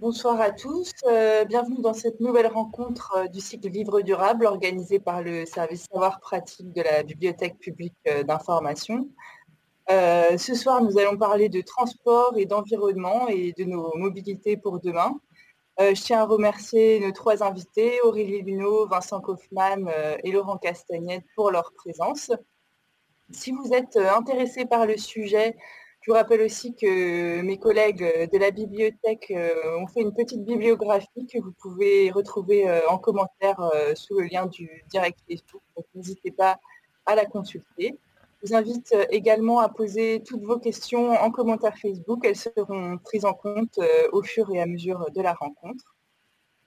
Bonsoir à tous. Euh, bienvenue dans cette nouvelle rencontre euh, du cycle Vivre durable organisé par le service savoir pratique de la Bibliothèque publique euh, d'information. ce soir, nous allons parler de transport et d'environnement et de nos mobilités pour demain. je tiens à remercier nos trois invités, Aurélie Luneau, Vincent Kaufmann et Laurent Castagnette pour leur présence. Si vous êtes intéressé par le sujet, je vous rappelle aussi que mes collègues de la bibliothèque euh, ont fait une petite bibliographie que vous pouvez retrouver euh, en commentaire euh, sous le lien du direct Facebook. Donc n'hésitez pas à la consulter. Je vous invite également à poser toutes vos questions en commentaire Facebook. Elles seront prises en compte au fur et à mesure de la rencontre.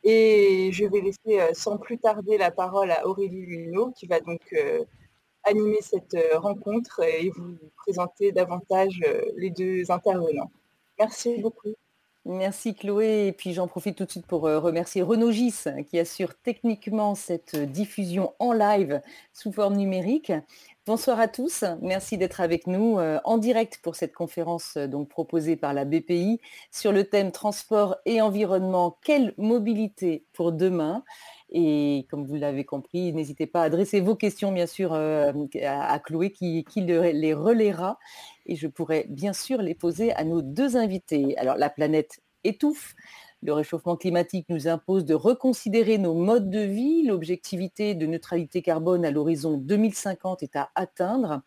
Et je vais laisser sans plus tarder la parole à Aurélie Luneau qui va donc animer cette euh, rencontre et vous présenter davantage euh, les deux intervenants. Merci beaucoup. Merci Chloé. Et puis j'en profite tout de suite pour euh, remercier Renaud Gis qui assure techniquement cette diffusion en live sous forme numérique. Bonsoir à tous. Merci d'être avec nous en direct pour cette conférence donc proposée par la BPI sur le thème transport et environnement. Quelle mobilité pour demain? Et comme vous l'avez compris, n'hésitez pas à adresser vos questions, bien sûr, euh, à, Chloé qui, les relaiera. Et je pourrais bien sûr les poser à nos deux invités. Alors, la planète étouffe. Le réchauffement climatique nous impose de reconsidérer nos modes de vie. L'objectivité de neutralité carbone à l'horizon 2050 est à atteindre.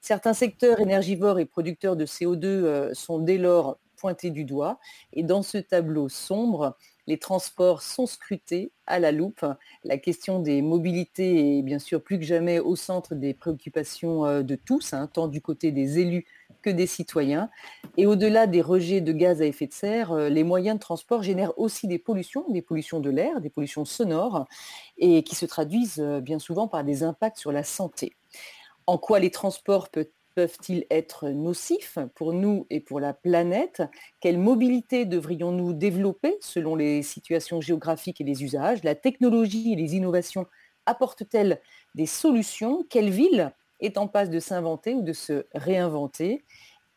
Certains secteurs énergivores et producteurs de CO2 euh, sont dès lors pointés du doigt. Et dans ce tableau sombre, les transports sont scrutés à la loupe. La question des mobilités est bien sûr plus que jamais au centre des préoccupations euh, de tous, hein, tant du côté des élus que des citoyens. Et au-delà des rejets de gaz à effet de serre, euh, les moyens de transport génèrent aussi des pollutions, des pollutions de l'air, des pollutions sonores, et qui se traduisent euh, bien souvent par des impacts sur la santé. En quoi les transports peuvent peuvent-ils être nocifs pour nous et pour la planète? Quelle mobilité devrions-nous développer selon les situations géographiques et les usages? La technologie et les innovations apportent-elles des solutions? Quelle ville est en passe de s'inventer ou de se réinventer?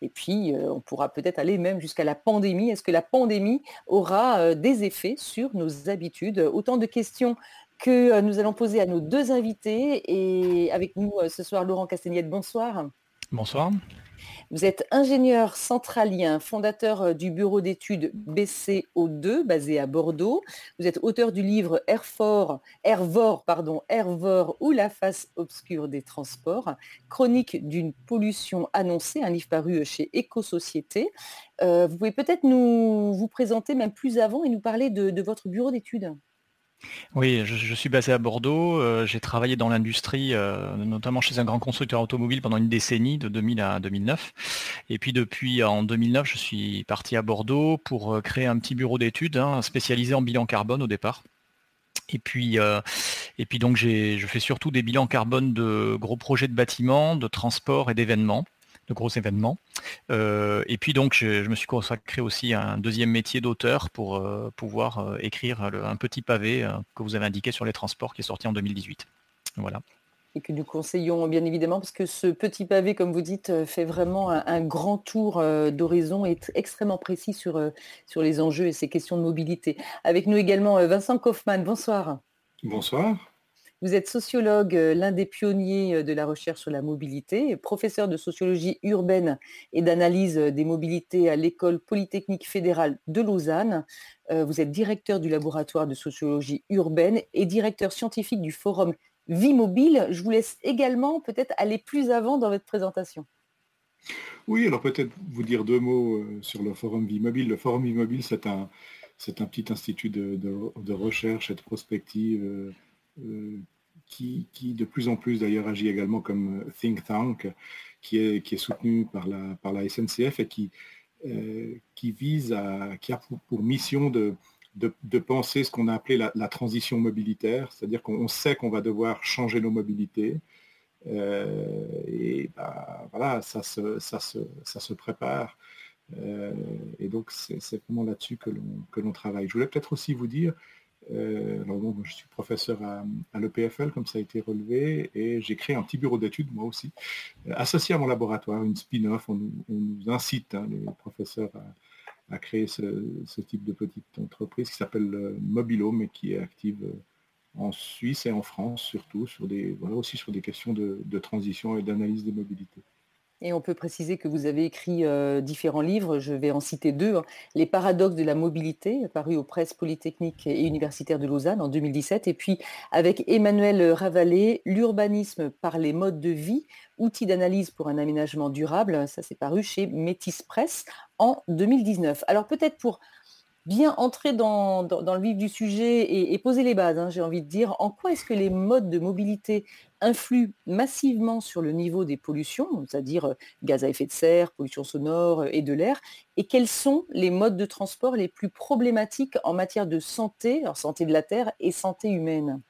Et puis, euh, on pourra peut-être aller même jusqu'à la pandémie. Est-ce que la pandémie aura euh, des effets sur nos habitudes? Autant de questions que euh, nous allons poser à nos deux invités. Et avec nous ce soir, Laurent Castagnette, bonsoir. Bonsoir. Vous êtes ingénieur centralien, fondateur euh, du bureau d'études BCO2 basé à Bordeaux. Vous êtes auteur du livre Airvor, pardon, Airvor ou la face obscure des transports, chronique d'une pollution annoncée, un livre paru chez Éco-Société. Euh, vous pouvez peut-être nous vous présenter même plus avant et nous parler de votre bureau d'études. Oui, je, suis basé à Bordeaux. Euh, j'ai travaillé dans l'industrie, euh, notamment chez un grand constructeur automobile pendant une décennie, de 2000 à 2009. Et puis depuis en 2009, je suis parti à Bordeaux pour euh, créer un petit bureau d'études hein, spécialisé en bilan carbone au départ. Et puis, et puis donc je fais surtout des bilans carbone de gros projets de bâtiments, de transport et d'événements de gros événements. Euh, et puis donc, je, me suis consacré aussi à un deuxième métier d'auteur pour euh, pouvoir euh, écrire un petit pavé que vous avez indiqué sur les transports qui est sorti en 2018. Voilà. Et que nous conseillons bien évidemment, parce que ce petit pavé, comme vous dites, fait vraiment un, grand tour d'horizon et extrêmement précis sur, sur les enjeux et ces questions de mobilité. Avec nous également Vincent Kaufmann, bonsoir. Bonsoir. Vous êtes sociologue, euh, l'un des pionniers euh, de la recherche sur la mobilité, professeur de sociologie urbaine et d'analyse euh, des mobilités à l'école polytechnique fédérale de Lausanne. Vous êtes directeur du laboratoire de sociologie urbaine et directeur scientifique du forum Vie Mobile. Je vous laisse également peut-être aller plus avant dans votre présentation. Oui, alors peut-être vous dire deux mots sur le forum Vie Mobile. Le forum Vie Mobile, c'est un, c'est un petit institut de, de, recherche et de prospective euh, qui, de plus en plus d'ailleurs agit également comme euh, think tank, qui est, soutenu par la, SNCF et qui, euh, qui vise à, qui a pour, mission de, penser ce qu'on a appelé la, transition mobilitaire, c'est-à-dire qu'on sait qu'on va devoir changer nos mobilités. et bah, voilà, ça se prépare. et donc c'est vraiment là-dessus que l'on travaille. Je voulais peut-être aussi vous dire euh, alors je suis professeur à, l'EPFL, comme ça a été relevé, et j'ai créé un petit bureau d'études, moi aussi, euh, associé à mon laboratoire, une spin-off. On, nous incite, hein, les professeurs, a créé ce, type de petite entreprise qui s'appelle Mobilo, mais qui est active en Suisse et en France surtout, sur des, aussi sur des questions de transition et d'analyse des mobilités. Et on peut préciser que vous avez écrit euh, différents livres, je vais en citer deux. Hein. Les paradoxes de la mobilité, paru aux presses polytechniques et universitaires de Lausanne en 2017. Et puis avec Emmanuel Ravalet, L'urbanisme par les modes de vie, outils d'analyse pour un aménagement durable. Ça s'est paru chez Métis Presse en 2019. Alors peut-être pour bien entrer dans, le vif du sujet et, poser les bases, hein, j'ai envie de dire, en quoi est-ce que les modes de mobilité influent massivement sur le niveau des pollutions, c'est-à-dire euh, gaz à effet de serre, pollution sonore euh, et de l'air, et quels sont les modes de transport les plus problématiques en matière de santé, santé de la Terre et santé humaine?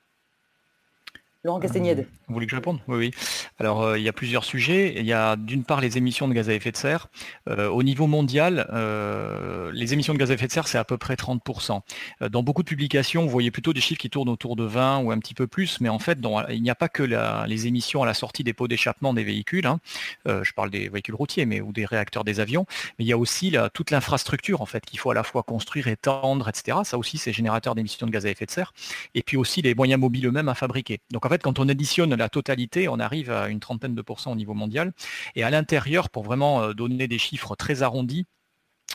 Laurent Castagnède. Vous voulez que je réponde? Oui, oui. Alors, euh, il y a plusieurs sujets. Il y a d'une part les émissions de gaz à effet de serre. Euh, au niveau mondial, euh, les émissions de gaz à effet de serre, c'est à peu près 30%. dans beaucoup de publications, vous voyez plutôt des chiffres qui tournent autour de 20 ou un petit peu plus, mais en fait, il n'y a pas que les émissions à la sortie des pots d'échappement des véhicules. Hein. je parle des véhicules routiers, mais ou des réacteurs des avions. Mais il y a aussi toute l'infrastructure en fait qu'il faut à la fois construire, étendre, etc. Ça aussi, c'est générateur d'émissions de gaz à effet de serre. Et puis aussi les moyens mobiles eux-mêmes à fabriquer. Donc fait, quand on additionne la totalité, on arrive à une trentaine de pourcents au niveau mondial. Et à l'intérieur, pour vraiment euh, donner des chiffres très arrondis,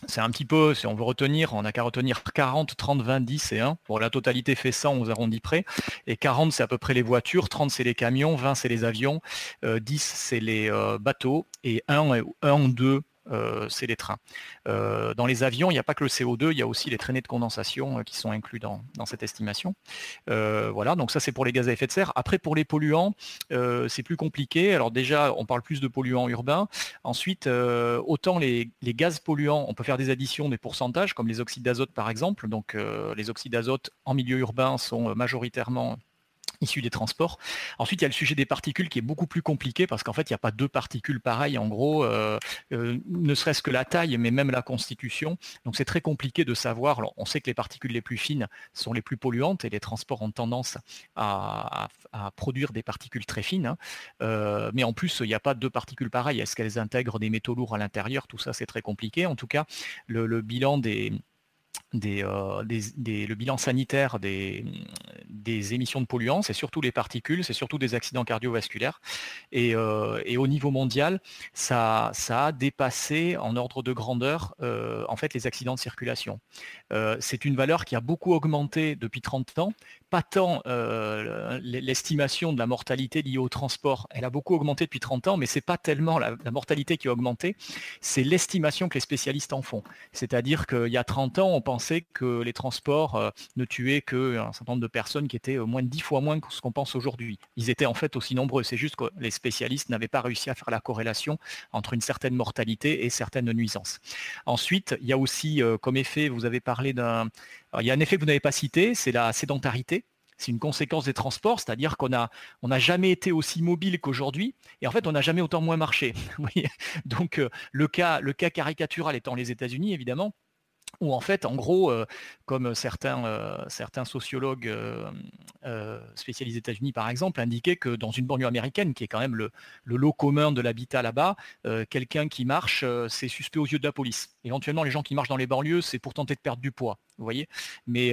c'est un petit peu, si on veut retenir, on n'a qu'à retenir 40, 30, 20, 10 et 1. Pour la totalité fait 100 aux arrondis près. Et 40, c'est à peu près les voitures, 30, c'est les camions, 20, c'est les avions, 10, euh, c'est les euh, bateaux, et 1, 1 2, euh, c'est les trains. Euh, dans les avions, il n'y a pas que le CO2, il y a aussi les traînées de condensation euh, qui sont inclus dans, cette estimation. voilà, donc ça c'est pour les gaz à effet de serre. Après, pour les polluants, c'est plus compliqué. Alors déjà, on parle plus de polluants urbains. Ensuite, autant les, gaz polluants, on peut faire des additions des pourcentages, comme les oxydes d'azote par exemple. Donc les oxydes d'azote en milieu urbain sont majoritairement issus des transports. Ensuite, il y a le sujet des particules qui est beaucoup plus compliqué parce qu'en fait, il n'y a pas deux particules pareilles. En gros, euh, euh, ne serait-ce que la taille, mais même la constitution. Donc, c'est très compliqué de savoir. on sait que les particules les plus fines sont les plus polluantes et les transports ont tendance à, produire des particules très fines. Hein. Euh, mais en plus, il n'y a pas deux particules pareilles. Est-ce qu'elles intègrent des métaux lourds à l'intérieur? Tout ça, c'est très compliqué. En tout cas, le bilan des euh, le bilan sanitaire des, émissions de polluants, c'est surtout les particules, c'est surtout des accidents cardiovasculaires. Et, euh, au niveau mondial, ça, a dépassé en ordre de grandeur euh, en fait les accidents de circulation. c'est une valeur qui a beaucoup augmenté depuis 30 ans, pas tant l'estimation de la mortalité liée au transport, elle a beaucoup augmenté depuis 30 ans, mais ce n'est pas tellement la, mortalité qui a augmenté, c'est l'estimation que les spécialistes en font. C'est-à-dire qu'il y a 30 ans, on pensait que les transports euh, ne tuaient qu'un certain nombre de personnes qui étaient euh, moins de dix fois moins que ce qu'on pense aujourd'hui. Ils étaient en fait aussi nombreux. C'est juste que les spécialistes n'avaient pas réussi à faire la corrélation entre une certaine mortalité et certaines nuisances. Ensuite, il y a aussi euh, comme effet, vous avez parlé d'un... Il y a un effet que vous n'avez pas cité, c'est la sédentarité c'est une conséquence des transports, c'est-à-dire qu'on n'a jamais été aussi mobile qu'aujourd'hui, et en fait, on n'a jamais autant moins marché. Donc, le, cas, le cas caricatural étant les États-Unis, évidemment, où en fait, en gros, euh, comme certains, euh, certains sociologues euh, spécialisés États-Unis, par exemple, indiquaient que dans une banlieue américaine, qui est quand même le, lot commun de l'habitat là-bas, quelqu'un qui marche, c'est suspect aux yeux de la police. Éventuellement, les gens qui marchent dans les banlieues, c'est pour tenter de perdre du poids, vous voyez. Mais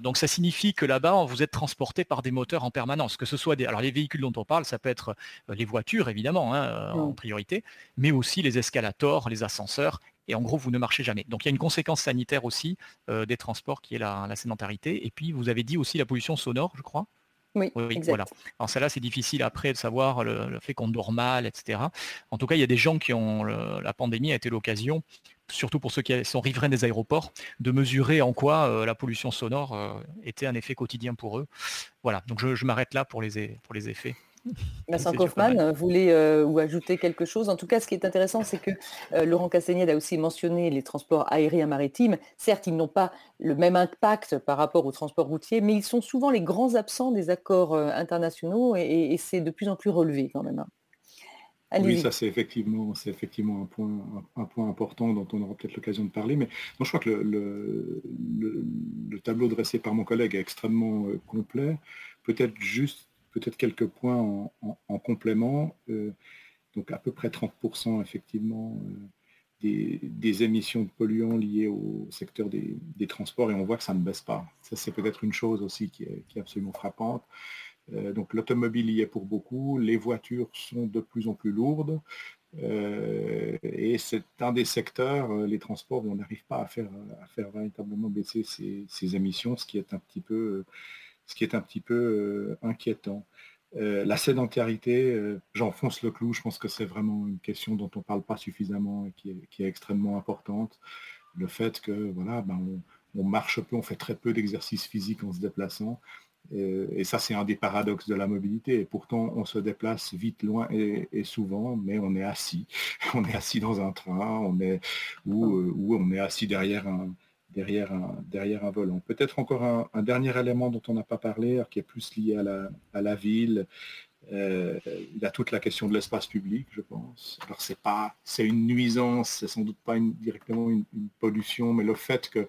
donc ça signifie que là-bas, vous êtes transporté par des moteurs en permanence, que ce soit des, alors les véhicules dont on parle, ça peut être les voitures évidemment hein, en mmh. priorité, mais aussi les escalators, les ascenseurs et en gros, vous ne marchez jamais. Donc il y a une conséquence sanitaire aussi euh, des transports qui est la, sédentarité. Et puis, vous avez dit aussi la pollution sonore, je crois. Oui, voilà. Alors celle-là, c'est difficile après de savoir le, fait qu'on dort mal, etc. En tout cas, il y a des gens qui ont la pandémie a été l'occasion, surtout pour ceux qui sont riverains des aéroports, de mesurer en quoi euh, la pollution sonore euh, était un effet quotidien pour eux. Voilà. Donc je, je m'arrête là pour les, pour les effets. Vincent Kaufmann voulait euh, ou ajouter quelque chose. En tout cas, ce qui est intéressant, c'est que euh, Laurent Castagnède a aussi mentionné les transports aériens maritimes. Certes, ils n'ont pas le même impact par rapport aux transports routiers, mais ils sont souvent les grands absents des accords euh, internationaux et, c'est de plus en plus relevé quand même. Hein. Oui, ça c'est effectivement, c'est effectivement un point, un, point important dont on aura peut-être l'occasion de parler. Mais je crois que le, le, tableau dressé par mon collègue est extrêmement complet. Peut-être juste peut-être quelques points en, complément. Euh, donc à peu près 30% effectivement des, émissions de polluants liées au secteur des, transports et on voit que ça ne baisse pas. Ça, c'est peut-être une chose aussi qui est, absolument frappante. Euh, donc l'automobile y est pour beaucoup, les voitures sont de plus en plus lourdes euh, et c'est un des secteurs, euh, les transports, où on n'arrive pas à faire, à faire véritablement baisser ces, émissions, ce qui est un petit peu, ce qui est un petit peu inquiétant. Euh, la sédentarité, euh, j'enfonce le clou, je pense que c'est vraiment une question dont on ne parle pas suffisamment et qui est, extrêmement importante. Le fait que voilà, ben, on, marche peu, on fait très peu d'exercice physique en se déplaçant. Euh, et, ça, c'est un des paradoxes de la mobilité. Et pourtant, on se déplace vite, loin et, souvent, mais on est assis. On est assis dans un train, on est, ou on est assis derrière un, derrière un, volant. Peut-être encore un, dernier élément dont on n'a pas parlé, qui est plus lié à la, à la ville. Euh, il y a toute la question de l'espace public, je pense. Alors c'est pas, c'est une nuisance, c'est sans doute pas directement une, pollution, mais le fait que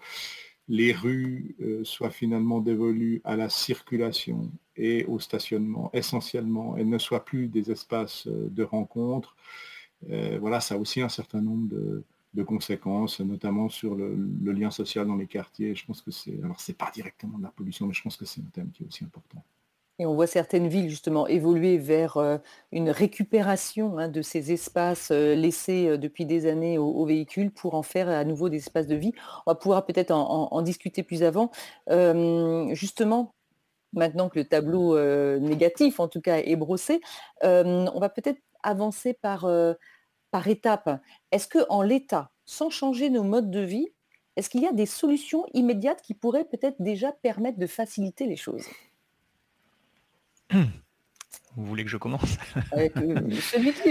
les rues euh, soient finalement dévolues à la circulation et au stationnement essentiellement, et ne soient plus des espaces euh, de rencontre, voilà, ça a aussi un certain nombre de, de conséquences, notamment sur le, lien social dans les quartiers. Je pense que c'est, alors c'est pas directement de la pollution, mais je pense que c'est un thème qui est aussi important. Et on voit certaines villes justement évoluer vers euh, une récupération hein, de ces espaces euh, laissés euh, depuis des années aux, véhicules pour en faire à nouveau des espaces de vie. On va pouvoir peut-être en, discuter plus avant. justement, maintenant que le tableau négatif en tout cas est brossé, on va peut-être avancer par par étapes. Est-ce qu'en l'état, sans changer nos modes de vie, est-ce qu'il y a des solutions immédiates qui pourraient peut-être déjà permettre de faciliter les choses? Vous voulez que je commence? Avec celui qui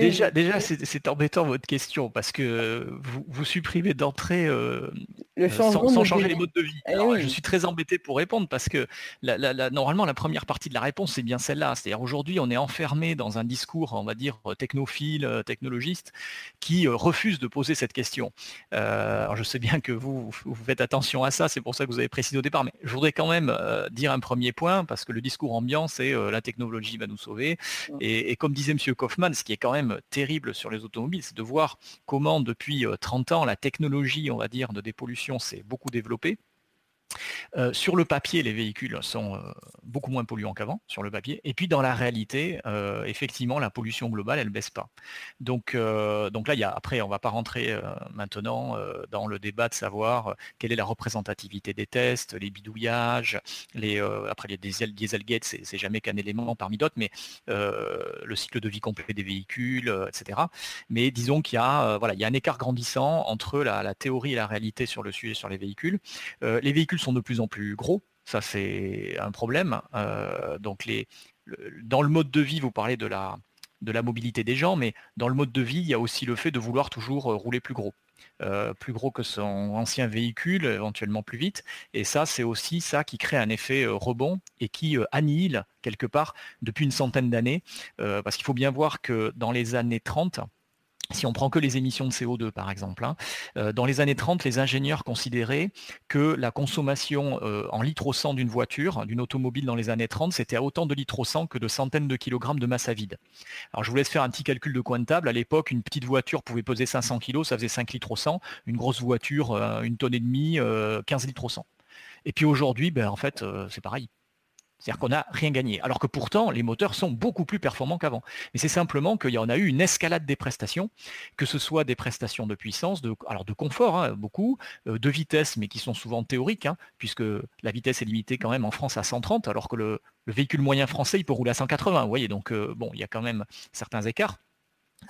Déjà, déjà c'est embêtant votre question parce que vous, supprimez d'entrée euh, euh, sans, changer les modes de vie. Eh je suis très embêté pour répondre parce que normalement la première partie de la réponse c'est bien celle-là. C'est-à-dire aujourd'hui on est enfermé dans un discours, on va dire technophile, euh, technologiste, qui refuse de poser cette question. alors je sais bien que vous, vous faites attention à ça, c'est pour ça que vous avez précisé au départ, mais je voudrais quand même dire un premier point parce que le discours ambiant c'est la technologie technologie va nous sauver. Et, comme disait M. Kaufmann, ce qui est quand même terrible sur les automobiles, c'est de voir comment depuis 30 euh, ans, la technologie, on va dire, de dépollution s'est beaucoup développée. Euh, sur le papier, les véhicules sont euh, beaucoup moins polluants qu'avant, sur le papier. Et puis dans la réalité, euh, effectivement, la pollution globale, elle ne baisse pas. Donc, donc là, y a, après, on ne va pas rentrer maintenant dans le débat de savoir quelle est la représentativité des tests, les bidouillages, les, après les diesel, Dieselgate, c'est jamais qu'un élément parmi d'autres, mais le cycle de vie complet des véhicules, etc. Mais disons qu'il y, a, voilà, il y a un écart grandissant entre la, la, théorie et la réalité sur le sujet sur les véhicules. les véhicules sont de plus en plus gros, ça c'est un problème. Euh, donc les, dans le mode de vie, vous parlez de la, de la mobilité des gens, mais dans le mode de vie, il y a aussi le fait de vouloir toujours euh, rouler plus gros. Euh, plus gros que son ancien véhicule, éventuellement plus vite. Et ça, c'est aussi ça qui crée un effet rebond et qui annihile quelque part depuis une centaine d'années. parce qu'il faut bien voir que dans les années 30, si on prend que les émissions de CO2 par exemple, hein, euh, dans les années 30, les ingénieurs considéraient que la consommation euh, en litres au 100 d'une voiture, d'une automobile dans les années 30, c'était autant de litres au 100 que de centaines de kilogrammes de masse à vide. Alors je vous laisse faire un petit calcul de coin de table. À l'époque, une petite voiture pouvait peser 500 kg, ça faisait 5 litres au 100. Une grosse voiture, euh, une tonne et demie, 15 litres au 100. Et puis aujourd'hui, ben, en fait, c'est pareil. C'est-à-dire qu'on n'a rien gagné. Alors que pourtant, les moteurs sont beaucoup plus performants qu'avant. Mais c'est simplement qu'il y en a eu une escalade des prestations, que ce soit des prestations de puissance, de, alors de confort, hein, beaucoup, euh, de vitesse, mais qui sont souvent théoriques, hein, puisque la vitesse est limitée quand même en France à 130, alors que le, véhicule moyen français, il peut rouler à 180. Vous voyez, donc euh, bon, il y a quand même certains écarts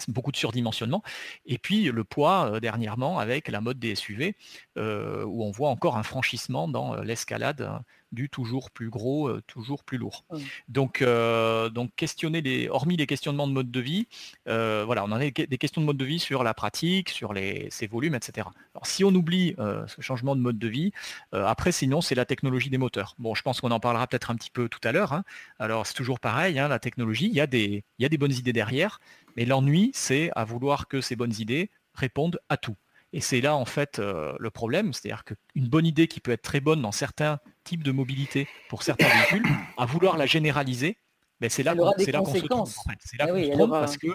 beaucoup de surdimensionnement. Et puis le poids euh, dernièrement avec la mode des SUV, où on voit encore un franchissement dans l'escalade hein, du toujours plus gros, euh, toujours plus lourd. Donc, euh, donc questionner les, hormis les questionnements de mode de vie, euh, voilà, on en a des questions de mode de vie sur la pratique, sur les, ses volumes, etc. Alors si on oublie ce changement de mode de vie, après sinon c'est la technologie des moteurs. Bon, je pense qu'on en parlera peut-être un petit peu tout à l'heure. Hein. Alors c'est toujours pareil, hein, la technologie, il y, a des, il y a des bonnes idées derrière, mais l'ennui c'est à vouloir que ces bonnes idées répondent à tout. Et c'est là en fait le problème, c'est-à-dire qu'une bonne idée qui peut être très bonne dans certains type de mobilité pour certains véhicules, à vouloir la généraliser, ben, c'est là, qu'on se trompe. C'est là ah qu'on se trompe parce que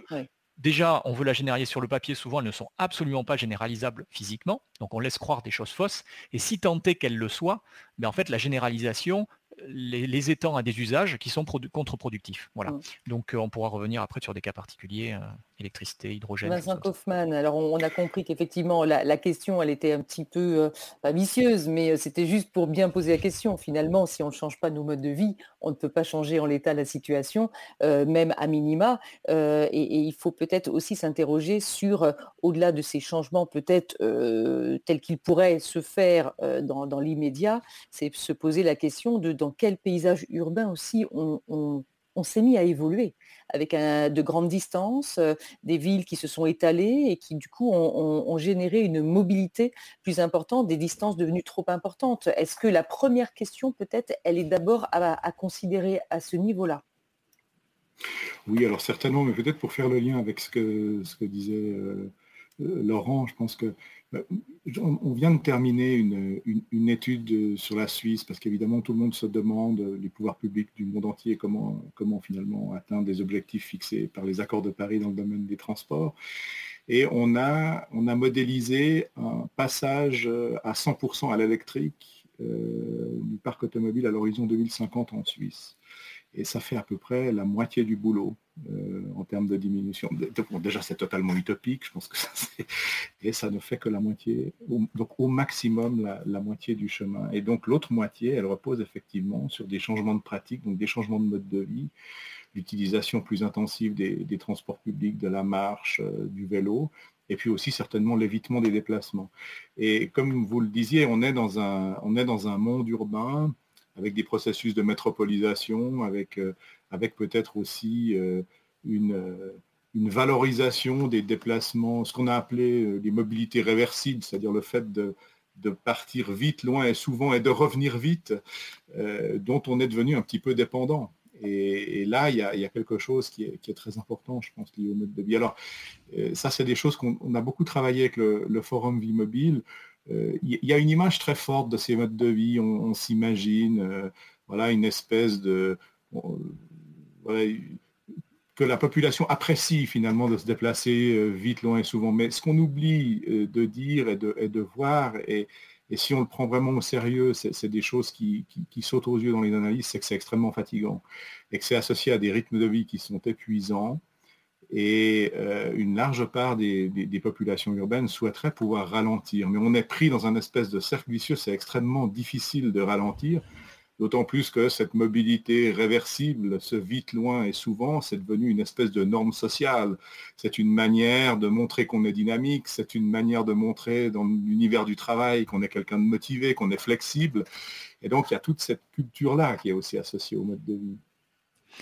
déjà, on veut la généraliser sur le papier, souvent elles ne sont absolument pas généralisables physiquement, donc on laisse croire des choses fausses, et si tant est qu'elles le soient, mais ben, en fait la généralisation les, étangs à des usages qui sont contre-productifs. Voilà. Mmh. Donc on pourra revenir après sur des cas particuliers électricité, hydrogène. Vincent Kaufmann, alors on, a compris qu'effectivement la, question, elle était un petit peu, euh, pas vicieuse, mais euh, c'était juste pour bien poser la question. Finalement, si on ne change pas nos modes de vie, on ne peut pas changer en l'état la situation, euh, même à minima. et, il faut peut-être aussi s'interroger sur, au-delà de ces changements peut-être tels qu'ils pourraient se faire dans, l'immédiat, c'est se poser la question de dans quel paysage urbain aussi on s'est mis à évoluer avec de grandes distances, euh, des villes qui se sont étalées et qui du coup ont, généré une mobilité plus importante, des distances devenues trop importantes. Est-ce que la première question peut-être, elle est d'abord à, considérer à ce niveau-là? Oui, alors certainement, mais peut-être pour faire le lien avec ce que, disait euh, euh, Laurent, je pense que on vient de terminer une, étude sur la Suisse, parce qu'évidemment tout le monde se demande, les pouvoirs publics du monde entier, comment, finalement atteindre des objectifs fixés par les accords de Paris dans le domaine des transports. Et on a, on a modélisé un passage à 100% à l'électrique euh, du parc automobile à l'horizon 2050 en Suisse. Et ça fait à peu près la moitié du boulot. Euh, en termes de diminution. déjà, c'est totalement utopique, je pense que ça Et ça ne fait que la moitié, donc au maximum la, moitié du chemin. Et donc l'autre moitié, elle repose effectivement sur des changements de pratique, donc des changements de mode de vie, l'utilisation plus intensive des, transports publics, de la marche, euh, du vélo, et puis aussi certainement l'évitement des déplacements. Et comme vous le disiez, on est dans un, on est dans un monde urbain avec des processus de métropolisation, avec, euh, avec peut-être aussi euh, une, euh, une, valorisation des déplacements, ce qu'on a appelé les mobilités réversibles, c'est-à-dire le fait de, de, partir vite, loin et souvent, et de revenir vite, dont on est devenu un petit peu dépendant. Et, là, il y, a, quelque chose qui est, très important, je pense, lié au mode de vie. Alors, ça, c'est des choses qu'on a beaucoup travaillé avec le, Forum Vie Mobile, il euh, y a une image très forte de ces modes de vie. On, s'imagine, euh, voilà, une espèce de que la population apprécie finalement de se déplacer euh, vite, loin et souvent. Mais ce qu'on oublie de dire et de, voir, et, si on le prend vraiment au sérieux, c'est des choses qui, sautent aux yeux dans les analyses, c'est que c'est extrêmement fatigant. Et que c'est associé à des rythmes de vie qui sont épuisants. Et euh, une large part des, populations urbaines souhaiteraient pouvoir ralentir. Mais on est pris dans un espèce de cercle vicieux, c'est extrêmement difficile de ralentir, d'autant plus que cette mobilité réversible, ce vite loin et souvent, c'est devenu une espèce de norme sociale. C'est une manière de montrer qu'on est dynamique, c'est une manière de montrer dans l'univers du travail qu'on est quelqu'un de motivé, qu'on est flexible. Et donc il y a toute cette culture-là qui est aussi associée au mode de vie.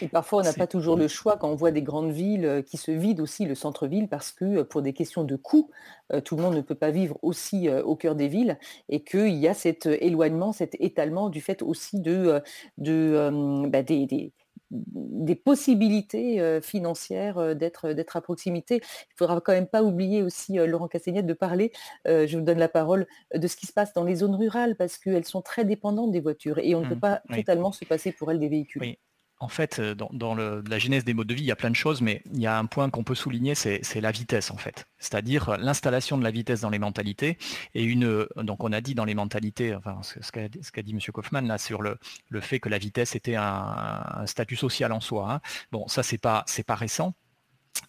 Et parfois, on n'a pas toujours le choix quand on voit des grandes villes euh, qui se vident aussi le centre-ville parce que euh, pour des questions de coût, euh, tout le monde ne peut pas vivre aussi au cœur des villes et qu'il y a cet éloignement, cet étalement du fait aussi de, bah, des, possibilités financières d'être à proximité. Il ne faudra quand même pas oublier aussi, Laurent Castagnette, de parler, je vous donne la parole, de ce qui se passe dans les zones rurales parce qu'elles sont très dépendantes des voitures et on ne peut mmh, pas totalement se passer pour elles des véhicules en fait, euh, dans, la genèse des modes de vie, il y a plein de choses, mais il y a un point qu'on peut souligner, c'est la vitesse en fait. C'est-à-dire l'installation de la vitesse dans les mentalités. Et une, donc on a dit dans les mentalités, enfin ce qu'a dit M. Kaufmann là sur le, fait que la vitesse était un, statut social en soi. Hein. Bon, ça c'est pas pas récent.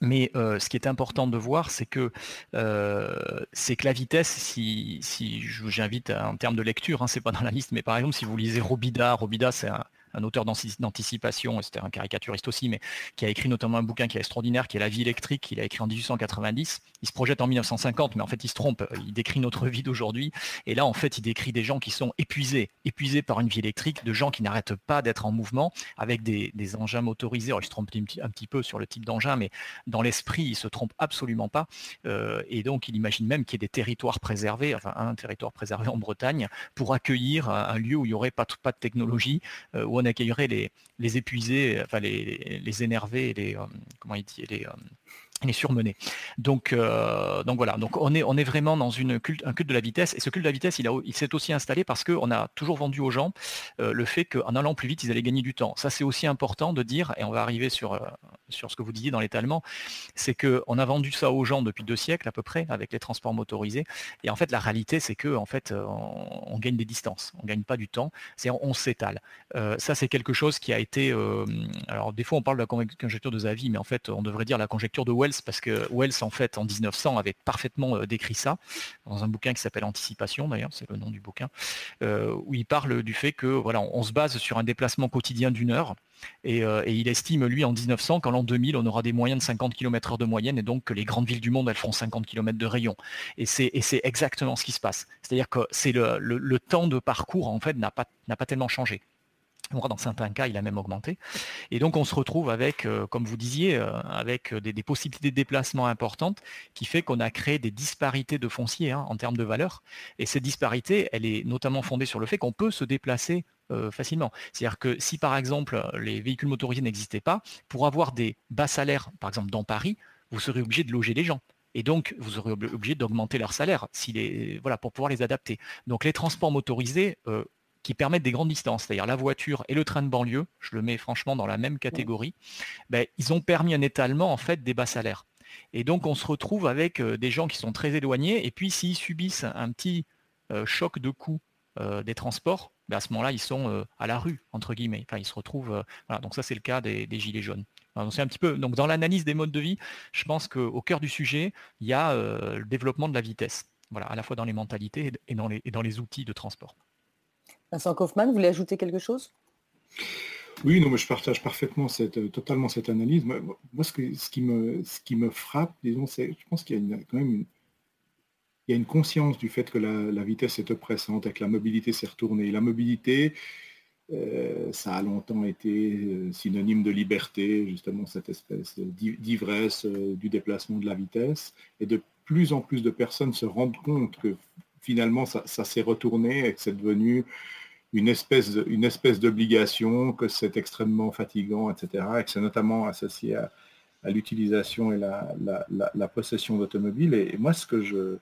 Mais euh, ce qui est important de voir, c'est que euh, que la vitesse, si, si j'invite en termes de lecture, hein, c'est pas dans la liste, mais par exemple si vous lisez Robida, Robida c'est un, un auteur d'anticipation, c'était un caricaturiste aussi, mais qui a écrit notamment un bouquin qui est extraordinaire, qui est La vie électrique, qu'il a écrit en 1890. Il se projette en 1950, mais en fait il se trompe. Il décrit notre vie d'aujourd'hui. Et là, en fait, il décrit des gens qui sont épuisés, épuisés par une vie électrique, de gens qui n'arrêtent pas d'être en mouvement, avec des, engins motorisés. Alors, il se trompe un petit, peu sur le type d'engin, mais dans l'esprit, il se trompe absolument pas. Euh, et donc, il imagine même qu'il y ait des territoires préservés, enfin un territoire préservé en Bretagne, pour accueillir un, lieu où il n'y aurait pas, pas de technologie, euh, on accueillerait les, les épuisés, enfin les, les énervés, les, euh, comment il dit, les, euh, est surmené. Donc, euh, donc voilà, donc on est, on vraiment dans un culte de la vitesse. Et ce culte de la vitesse, il, s'est aussi installé parce qu'on a toujours vendu aux gens euh, le fait qu'en allant plus vite, ils allaient gagner du temps. Ça, c'est aussi important de dire, et on va arriver sur, euh, ce que vous disiez dans l'étalement, c'est qu'on a vendu ça aux gens depuis deux siècles à peu près, avec les transports motorisés. Et en fait, la réalité, c'est que en fait, on, gagne des distances, on ne gagne pas du temps, c'est on, s'étale. ça, c'est quelque chose qui a été. alors, des fois, on parle de la conjecture de Zavi, mais en fait, on devrait dire la conjecture de Wells parce que Wells, en fait, en 1900, avait parfaitement euh, décrit ça, dans un bouquin qui s'appelle Anticipation, d'ailleurs, c'est le nom du bouquin, euh, où il parle du fait que voilà, on, se base sur un déplacement quotidien d'une heure, euh, et, il estime, lui, en 1900, qu'en l'an 2000, on aura des moyennes de 50 km/h de moyenne, et donc que les grandes villes du monde, elles feront 50 km de rayon. Et c'est exactement ce qui se passe. C'est-à-dire que c'est le, temps de parcours, en fait, n'a pas, pas tellement changé. Dans certains cas, il a même augmenté. Et donc, on se retrouve avec, euh, comme vous disiez, euh, avec des, possibilités de déplacement importantes qui fait qu'on a créé des disparités de foncier hein, en termes de valeur. Et cette disparité, elle est notamment fondée sur le fait qu'on peut se déplacer euh, facilement. C'est-à-dire que si, par exemple, les véhicules motorisés n'existaient pas, pour avoir des bas salaires, par exemple dans Paris, vous serez obligé de loger les gens. Et donc, vous serez obligé d'augmenter leur salaire voilà, pour pouvoir les adapter. Donc, les transports motorisés qui permettent des grandes distances, c'est-à-dire la voiture et le train de banlieue, je le mets franchement dans la même catégorie, ben, ils ont permis un étalement en fait des bas salaires. Et donc on se retrouve avec euh, des gens qui sont très éloignés, et puis s'ils subissent un petit euh, choc de coût euh, des transports, ben, à ce moment-là, ils sont à la rue, entre guillemets. Enfin, ils se retrouvent. voilà, donc ça, c'est le cas des, gilets jaunes. c'est un petit peu. Donc dans l'analyse des modes de vie, je pense qu'au cœur du sujet, il y a le développement de la vitesse. Voilà, à la fois dans les mentalités et dans les, et dans les outils de transport. Vincent Kaufmann, vous voulez ajouter quelque chose? Oui, non, mais je partage parfaitement cette, euh, totalement cette analyse. Moi, ce, qui me, ce qui me frappe, disons, c'est, je pense qu'il y a quand même une, il y a une conscience du fait que la, vitesse est oppressante et que la mobilité s'est retournée. La mobilité, euh, ça a longtemps été euh, synonyme de liberté, justement cette espèce d'ivresse du déplacement de la vitesse. Et de plus en plus de personnes se rendent compte que finalement ça s'est retourné et que c'est devenu une espèce, une espèce d'obligation, que c'est extrêmement fatigant, etc. Et que c'est notamment associé à, l'utilisation et la, possession d'automobiles. Et, moi, ce que, je,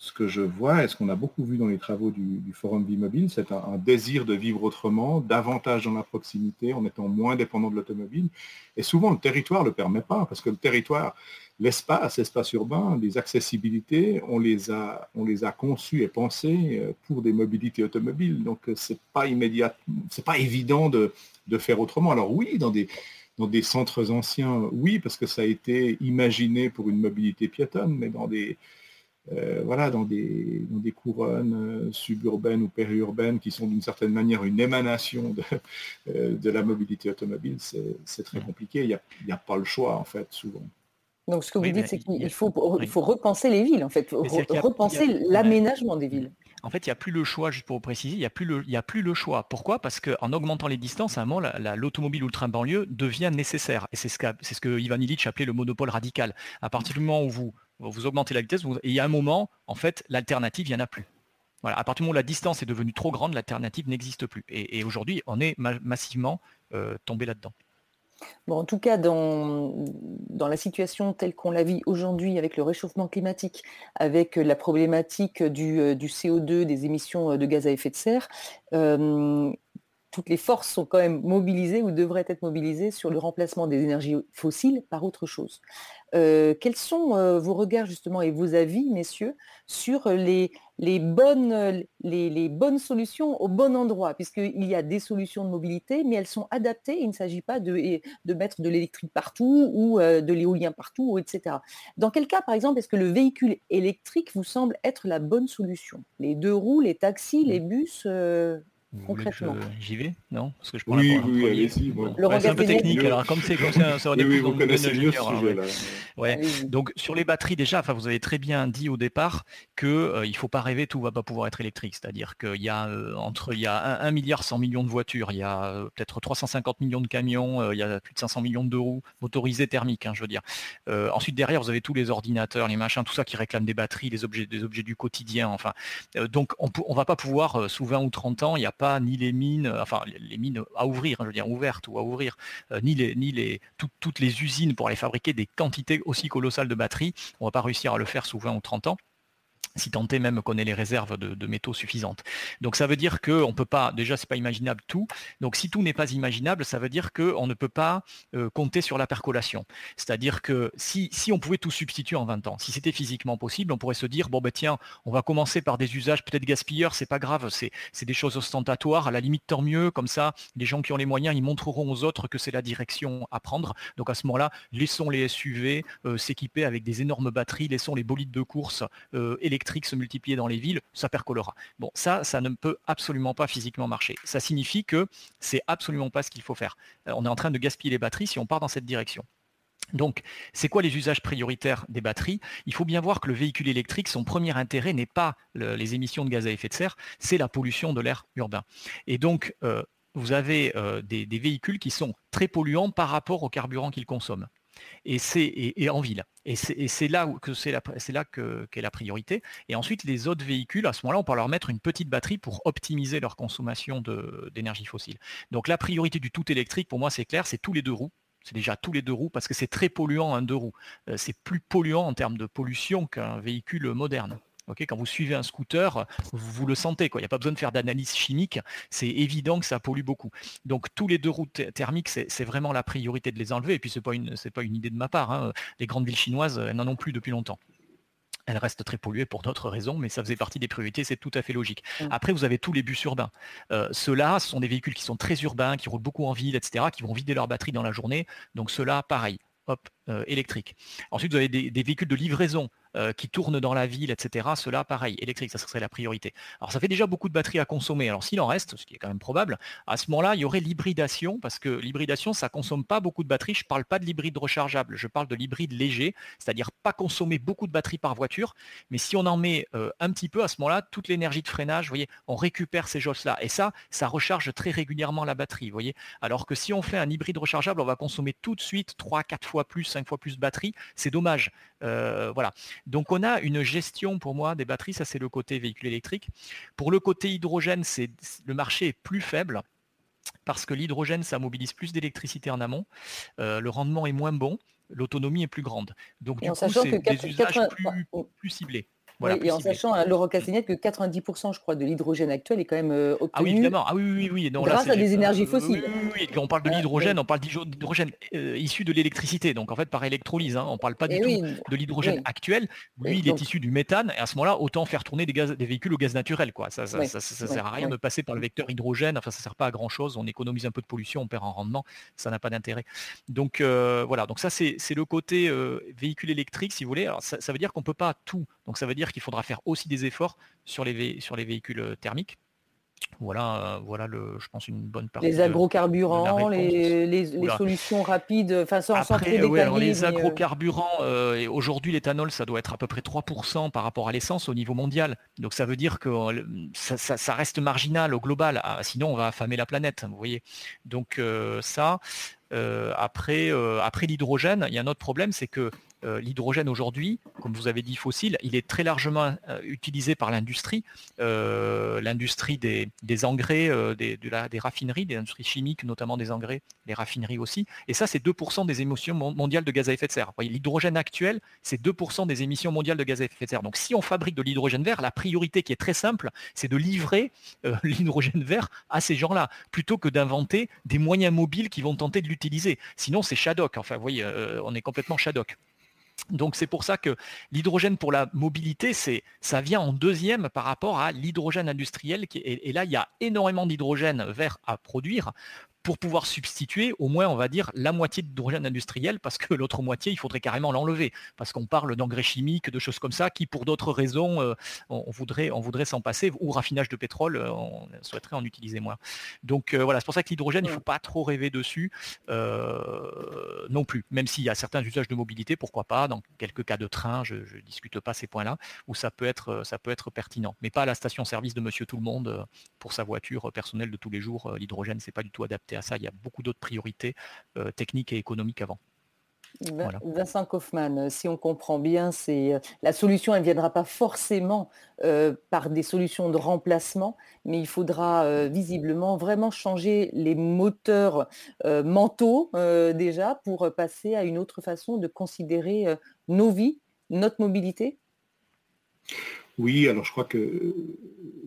ce que je vois et ce qu'on a beaucoup vu dans les travaux du, Forum Vie Mobile, c'est un, désir de vivre autrement, davantage dans la proximité, en étant moins dépendant de l'automobile. Et souvent, le territoire ne le permet pas, parce que le territoire, l'espace, l'espace urbain, les accessibilités, on les a, on les a conçus et pensés euh, pour des mobilités automobiles. Donc euh, c'est pas immédiat, c'est pas évident de, faire autrement. Alors oui, dans des, dans des centres anciens, oui, parce que ça a été imaginé pour une mobilité piétonne, mais dans des euh, voilà, dans des, des couronnes suburbaines ou périurbaines qui sont d'une certaine manière une émanation de, de la mobilité automobile, c'est très compliqué. Il n'y a, a, pas le choix, en fait, souvent. Donc ce que vous dites, c'est qu'il faut, il faut repenser les villes, en fait, repenser l'aménagement des villes. En fait, il n'y a plus le choix, juste pour vous préciser, il n'y a, plus le, a plus le choix. Pourquoi? Parce qu'en augmentant les distances, à un moment, l'automobile ou le train banlieue devient nécessaire. Et c'est ce, c'est ce que Ivan Illich appelait le monopole radical. À partir du moment où vous, vous augmentez la vitesse, il y a un moment, en fait, l'alternative, il n'y en a plus. Voilà, à partir du moment où la distance est devenue trop grande, l'alternative n'existe plus. Et, aujourd'hui, on est massivement euh, tombé là-dedans. Bon, en tout cas, dans, la situation telle qu'on la vit aujourd'hui avec le réchauffement climatique, avec la problématique du, euh, du CO2, des émissions de gaz à effet de serre, euh, toutes les forces sont quand même mobilisées ou devraient être mobilisées sur le remplacement des énergies fossiles par autre chose. Euh, quels sont euh, vos regards justement et vos avis, messieurs, sur les, les, bonnes, les, bonnes solutions au bon endroit? Puisqu'il y a des solutions de mobilité, mais elles sont adaptées. Il ne s'agit pas de, de, mettre de l'électrique partout ou euh, de l'éolien partout, etc. Dans quel cas, par exemple, est-ce que le véhicule électrique vous semble être la bonne solution? Les deux roues, les taxis, les bus concrètement. J'y vais? Non? Parce que je oui, oui, allez-y. c'est un peu technique. Alors, comme c'est comme ça, ça aurait oui, vous connaissez mieux ce sujet-là. Ouais. Donc, sur les batteries, déjà, enfin, vous avez très bien dit au départ qu'il euh, il ne faut pas rêver, tout va pas pouvoir être électrique. C'est-à-dire qu'il y a euh, entre il y a 1, milliard 100 millions de voitures, il y a euh, peut-être 350 millions de camions, il y a plus de 500 millions de roues motorisées thermiques, hein, je veux dire. ensuite, derrière, vous avez tous les ordinateurs, les machins, tout ça qui réclament des batteries, les objets, des objets du quotidien. Enfin, donc, on ne va pas pouvoir, sous 20 ou 30 ans, il y a ni les mines, enfin les mines à ouvrir, hein, je veux dire ouvertes ou à ouvrir, ni les, ni les, toutes les usines pour aller fabriquer des quantités aussi colossales de batteries. On va pas réussir à le faire sous 20 ou 30 ans si tant est même qu'on ait les réserves de, métaux suffisantes. Donc ça veut dire qu'on ne peut pas, déjà c'est pas imaginable tout, donc si tout n'est pas imaginable, ça veut dire qu'on ne peut pas euh, compter sur la percolation. C'est-à-dire que si, on pouvait tout substituer en 20 ans, si c'était physiquement possible, on pourrait se dire, bon ben tiens, on va commencer par des usages peut-être gaspilleurs, c'est pas grave, c'est des choses ostentatoires, à la limite tant mieux, comme ça, les gens qui ont les moyens, ils montreront aux autres que c'est la direction à prendre. Donc à ce moment-là, laissons les SUV euh, s'équiper avec des énormes batteries, laissons les bolides de course euh, se multiplier dans les villes, ça percolera. Bon, ça, ça ne peut absolument pas physiquement marcher. Ça signifie que c'est absolument pas ce qu'il faut faire. Euh, on est en train de gaspiller les batteries si on part dans cette direction. Donc, c'est quoi les usages prioritaires des batteries? Il faut bien voir que le véhicule électrique, son premier intérêt n'est pas les émissions de gaz à effet de serre, c'est la pollution de l'air urbain. Et donc, euh, vous avez euh, des, véhicules qui sont très polluants par rapport au carburant qu'ils consomment et c'est en ville. Et c'est là qu'est la priorité. Et ensuite, les autres véhicules, à ce moment-là, on peut leur mettre une petite batterie pour optimiser leur consommation d'énergie fossile. Donc la priorité du tout électrique, pour moi, c'est clair, c'est tous les deux roues. C'est déjà tous les deux roues parce que c'est très polluant un deux roues. Euh, c'est plus polluant en termes de pollution qu'un véhicule moderne quand vous suivez un scooter, vous, le sentez. Il n'y a pas besoin de faire d'analyse chimique. C'est évident que ça pollue beaucoup. Donc tous les deux routes thermiques, c'est vraiment la priorité de les enlever. Et puis ce n'est pas, une, pas une idée de ma part. Hein. Les grandes villes chinoises, elles n'en ont plus depuis longtemps elles restent très polluées pour d'autres raisons, mais ça faisait partie des priorités, c'est tout à fait logique. Après, vous avez tous les bus urbains. Euh, ceux-là, ce sont des véhicules qui sont très urbains, qui roulent beaucoup en ville, etc., qui vont vider leur batterie dans la journée. Donc ceux-là, pareil, hop, électrique. Ensuite, vous avez des, véhicules de livraison euh, qui tournent dans la ville, etc. Cela, pareil, électrique, ça serait la priorité. Alors, ça fait déjà beaucoup de batteries à consommer. Alors, s'il en reste, ce qui est quand même probable, à ce moment-là, il y aurait l'hybridation, parce que l'hybridation, ça consomme pas beaucoup de batteries. Je ne parle pas de l'hybride rechargeable, je parle de l'hybride léger, c'est-à-dire pas consommer beaucoup de batteries par voiture, mais si on en met euh, un petit peu, à ce moment-là, toute l'énergie de freinage, vous voyez, on récupère ces choses-là. Et ça, ça recharge très régulièrement la batterie, vous voyez. Alors que si on fait un hybride rechargeable, on va consommer tout de suite 3-4 fois plus, 5 fois plus de batterie. C'est dommage. Euh, voilà. Donc on a une gestion pour moi des batteries, ça c'est le côté véhicule électrique. Pour le côté hydrogène, c'est le marché est plus faible parce que l'hydrogène, ça mobilise plus d'électricité en amont, euh, le rendement est moins bon, l'autonomie est plus grande. Donc du coup, c'est des usages plus ciblés et en sachant à Laurent Castagnette que 90% je crois de l'hydrogène actuel est quand même obtenu ah oui, évidemment. Ah oui, oui, oui. grâce à des énergies fossiles. Oui, on parle de l'hydrogène, on parle d'hydrogène euh, issu de l'électricité, donc en fait par électrolyse. Hein, on ne parle pas du tout de l'hydrogène actuel. Lui, il est issu du méthane, et à ce moment-là, autant faire tourner des, gaz, des véhicules au gaz naturel. Quoi. Ça ne sert à rien de passer par le vecteur hydrogène, enfin ça ne sert pas à grand-chose, on économise un peu de pollution, on perd en rendement, ça n'a pas d'intérêt. Donc euh, voilà, donc ça c'est le côté euh, véhicule électrique, si vous voulez. Alors, ça, ça veut dire qu'on ne peut pas tout. Donc ça veut dire qu'il faudra faire aussi des efforts sur les, sur les véhicules euh, thermiques. Voilà, euh, voilà le, je pense une bonne partie. Les agrocarburants, les, solutions rapides, enfin sans, Après, Les euh, agrocarburants, aujourd'hui l'éthanol, ça doit être à peu près 3% par rapport à l'essence au niveau mondial. Donc ça veut dire que ça, reste marginal au global. Ah, sinon, on va affamer la planète, vous voyez. Donc ça, après, après l'hydrogène, il y a un autre problème, c'est que euh, l'hydrogène aujourd'hui, comme vous avez dit fossile, il est très largement euh, utilisé par l'industrie, euh, l'industrie des, engrais, des, des, raffineries, des industries chimiques, notamment des engrais, les raffineries aussi. Et ça, c'est 2% des émissions mondiales de gaz à effet de serre. L'hydrogène actuel, c'est 2% des émissions mondiales de gaz à effet de serre. Donc si on fabrique de l'hydrogène vert, la priorité qui est très simple, c'est de livrer l'hydrogène vert à ces gens-là, plutôt que d'inventer des moyens mobiles qui vont tenter de l'utiliser. Sinon, c'est Shadok. Enfin, vous voyez, on est complètement Shadok. Donc c'est pour ça que l'hydrogène pour la mobilité, c'est ça vient en deuxième par rapport à l'hydrogène industriel. et, là, il y a énormément d'hydrogène vert à produire pour pouvoir substituer au moins, on va dire, la moitié d'hydrogène industriel, parce que l'autre moitié, il faudrait carrément l'enlever, parce qu'on parle d'engrais chimiques, de choses comme ça, qui pour d'autres raisons, euh, on, voudrait, on voudrait s'en passer, ou raffinage de pétrole, euh, on souhaiterait en utiliser moins. Donc euh, voilà, c'est pour ça que l'hydrogène, il ne faut pas trop rêver dessus non plus, même s'il y a certains usages de mobilité, pourquoi pas, dans quelques cas de train, je ne discute pas ces points-là, où ça peut, être, ça peut être pertinent, mais pas à la station-service de monsieur tout le monde pour sa voiture personnelle de tous les jours, l'hydrogène, c'est pas du tout adapté à ça. Il y a beaucoup d'autres priorités euh, techniques et économiques avant. Vincent Kaufmann, si on comprend bien, c'est la solution, elle ne viendra pas forcément par des solutions de remplacement, mais il faudra visiblement vraiment changer les moteurs mentaux déjà pour passer à une autre façon de considérer nos vies, notre mobilité. Oui, alors je crois que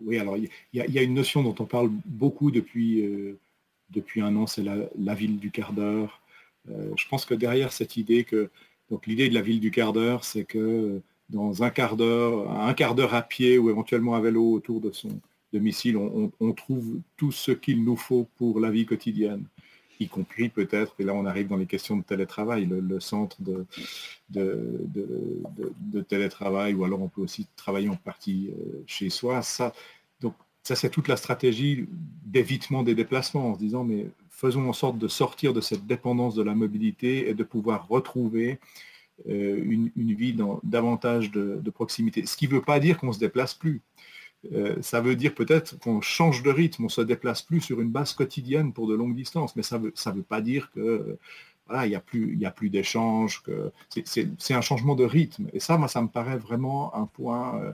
oui, alors il y, a une notion dont on parle beaucoup depuis depuis un an, c'est la, ville du quart d'heure. Euh, je pense que derrière cette idée que, donc l'idée de la ville du quart d'heure, c'est que dans un quart d'heure, un quart d'heure à pied ou éventuellement à vélo autour de son domicile, on, trouve tout ce qu'il nous faut pour la vie quotidienne, y compris peut-être, et là on arrive dans les questions de télétravail, le, centre de, télétravail, ou alors on peut aussi travailler en partie euh, chez soi. Ça, c'est toute la stratégie d'évitement des déplacements, en se disant, mais faisons en sorte de sortir de cette dépendance de la mobilité et de pouvoir retrouver euh, une, vie dans davantage de, proximité. Ce qui ne veut pas dire qu'on ne se déplace plus. Euh, ça veut dire peut-être qu'on change de rythme, on ne se déplace plus sur une base quotidienne pour de longues distances, mais ça ne veut, pas dire que voilà, il n'y a plus, il plus d'échanges, que c'est un changement de rythme. Et ça, moi, ça me paraît vraiment un point, euh,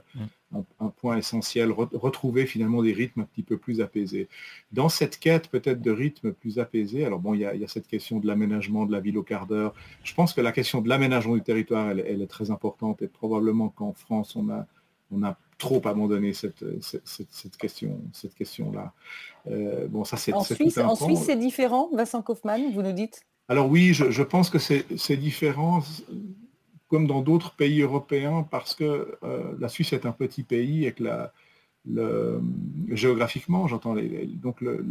mm. un, point essentiel, retrouver finalement des rythmes un petit peu plus apaisés. Dans cette quête peut-être de rythme plus apaisé, alors bon, il y a, cette question de l'aménagement de la ville au quart d'heure. Je pense que la question de l'aménagement du territoire, elle, est très importante et probablement qu'en France, on a, on a trop abandonné cette, cette, question, cette question-là. Euh, bon, ça c'est en Suisse, en Suisse, c'est différent, Vincent Kaufmann, vous nous dites? Alors oui, je, pense que c'est différent, comme dans d'autres pays européens, parce que euh, la Suisse est un petit pays et que géographiquement, j'entends, donc euh,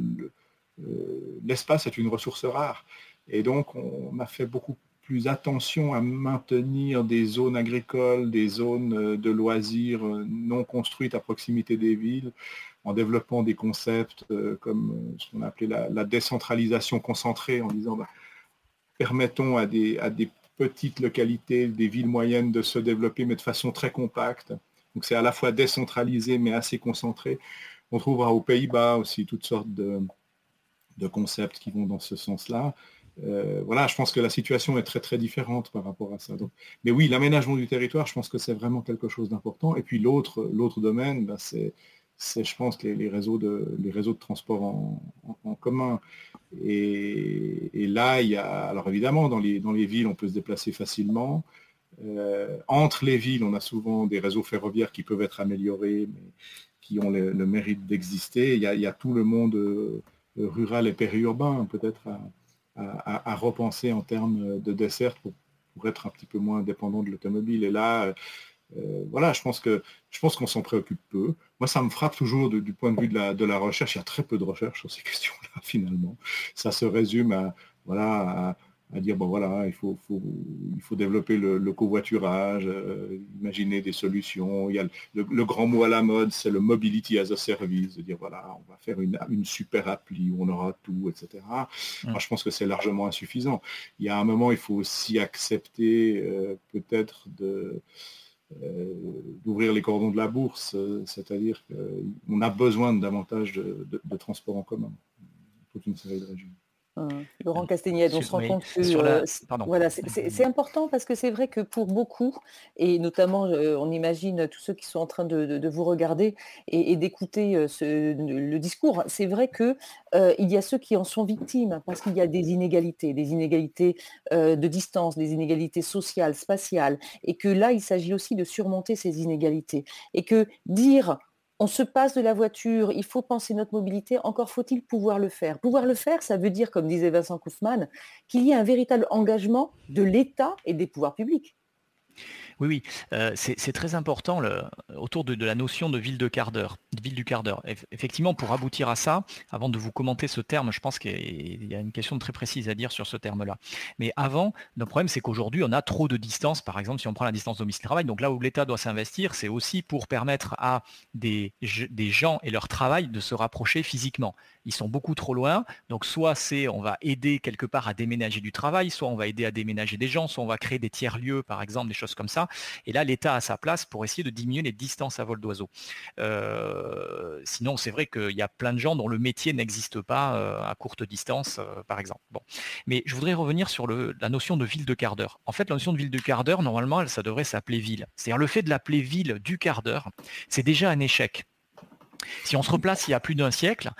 l'espace est une ressource rare. Et donc, on a fait beaucoup plus attention à maintenir des zones agricoles, des zones euh, de loisirs non construites à proximité des villes, en développant des concepts comme ce qu'on appelait la, la, décentralisation concentrée, en disant bah, permettons à des, petites localités, des villes moyennes de se développer, mais de façon très compacte. Donc c'est à la fois décentralisé, mais assez concentré. On trouvera aux Pays-Bas aussi toutes sortes de, concepts qui vont dans ce sens-là. Euh, voilà, je pense que la situation est très très différente par rapport à ça. Donc, mais oui, l'aménagement du territoire, je pense que c'est vraiment quelque chose d'important. Et puis l'autre, domaine, ben, c'est je pense, les réseaux de transport en, commun. Et, là, il y a, alors évidemment, dans les, dans les villes, on peut se déplacer facilement. Euh, entre les villes, on a souvent des réseaux ferroviaires qui peuvent être améliorés, mais qui ont le, mérite d'exister. Il, y a tout le monde euh, rural et périurbain, peut-être à, repenser en termes de dessert pour, être un petit peu moins dépendant de l'automobile. Et là, euh, voilà, je pense que je pense qu'on s'en préoccupe peu. Moi, ça me frappe toujours du point de vue de la, de la, recherche. Il y a très peu de recherche sur ces questions-là, finalement. Ça se résume à, voilà, à, dire, bon voilà, il faut, il faut développer le, covoiturage, euh, imaginer des solutions. Il y a le, grand mot à la mode, c'est le mobility as a service, de dire, voilà, on va faire une, une super appli où on aura tout, etc. Moi, je pense que c'est largement insuffisant. Il y a un moment, il faut aussi accepter euh, peut-être de euh, d'ouvrir les cordons de la bourse, c'est-à-dire qu'on a besoin de davantage de, de transports en commun, toute une série de régions. Mmh. Laurent Castagnette, on se rend compte que euh, voilà, c'est important parce que c'est vrai que pour beaucoup, et notamment euh, on imagine tous ceux qui sont en train de, vous regarder et, d'écouter euh, le discours, c'est vrai que il y a ceux qui en sont victimes parce qu'il y a des inégalités, des inégalités de distance, des inégalités sociales, spatiales, et que là il s'agit aussi de surmonter ces inégalités. Et que dire on se passe de la voiture, il faut penser notre mobilité, encore faut-il pouvoir le faire. Pouvoir le faire, ça veut dire, comme disait Vincent Kaufmann, qu'il y ait un véritable engagement de l'État et des pouvoirs publics. Oui, oui, euh, c'est très important autour de, la notion de ville de quart d'heure, ville du quart d'heure. Effectivement, pour aboutir à ça, avant de vous commenter ce terme, je pense qu'il y a une question très précise à dire sur ce terme-là. Mais avant, le problème, c'est qu'aujourd'hui, on a trop de distance. Par exemple, si on prend la distance domicile-travail, donc là où l'État doit s'investir, c'est aussi pour permettre à des, des gens et leur travail de se rapprocher physiquement ils sont beaucoup trop loin. Donc soit c'est on va aider quelque part à déménager du travail, soit on va aider à déménager des gens, soit on va créer des tiers-lieux, par exemple, des choses comme ça. Et là, l'État a sa place pour essayer de diminuer les distances à vol d'oiseau. sinon, c'est vrai qu'il y a plein de gens dont le métier n'existe pas à courte distance, par exemple. Bon. Mais je voudrais revenir sur la notion de ville de quart d'heure. En fait, la notion de ville de quart d'heure, normalement, ça devrait s'appeler ville. C'est-à-dire le fait de l'appeler ville du quart d'heure, c'est déjà un échec. Si on se replace il y a plus d'un siècle,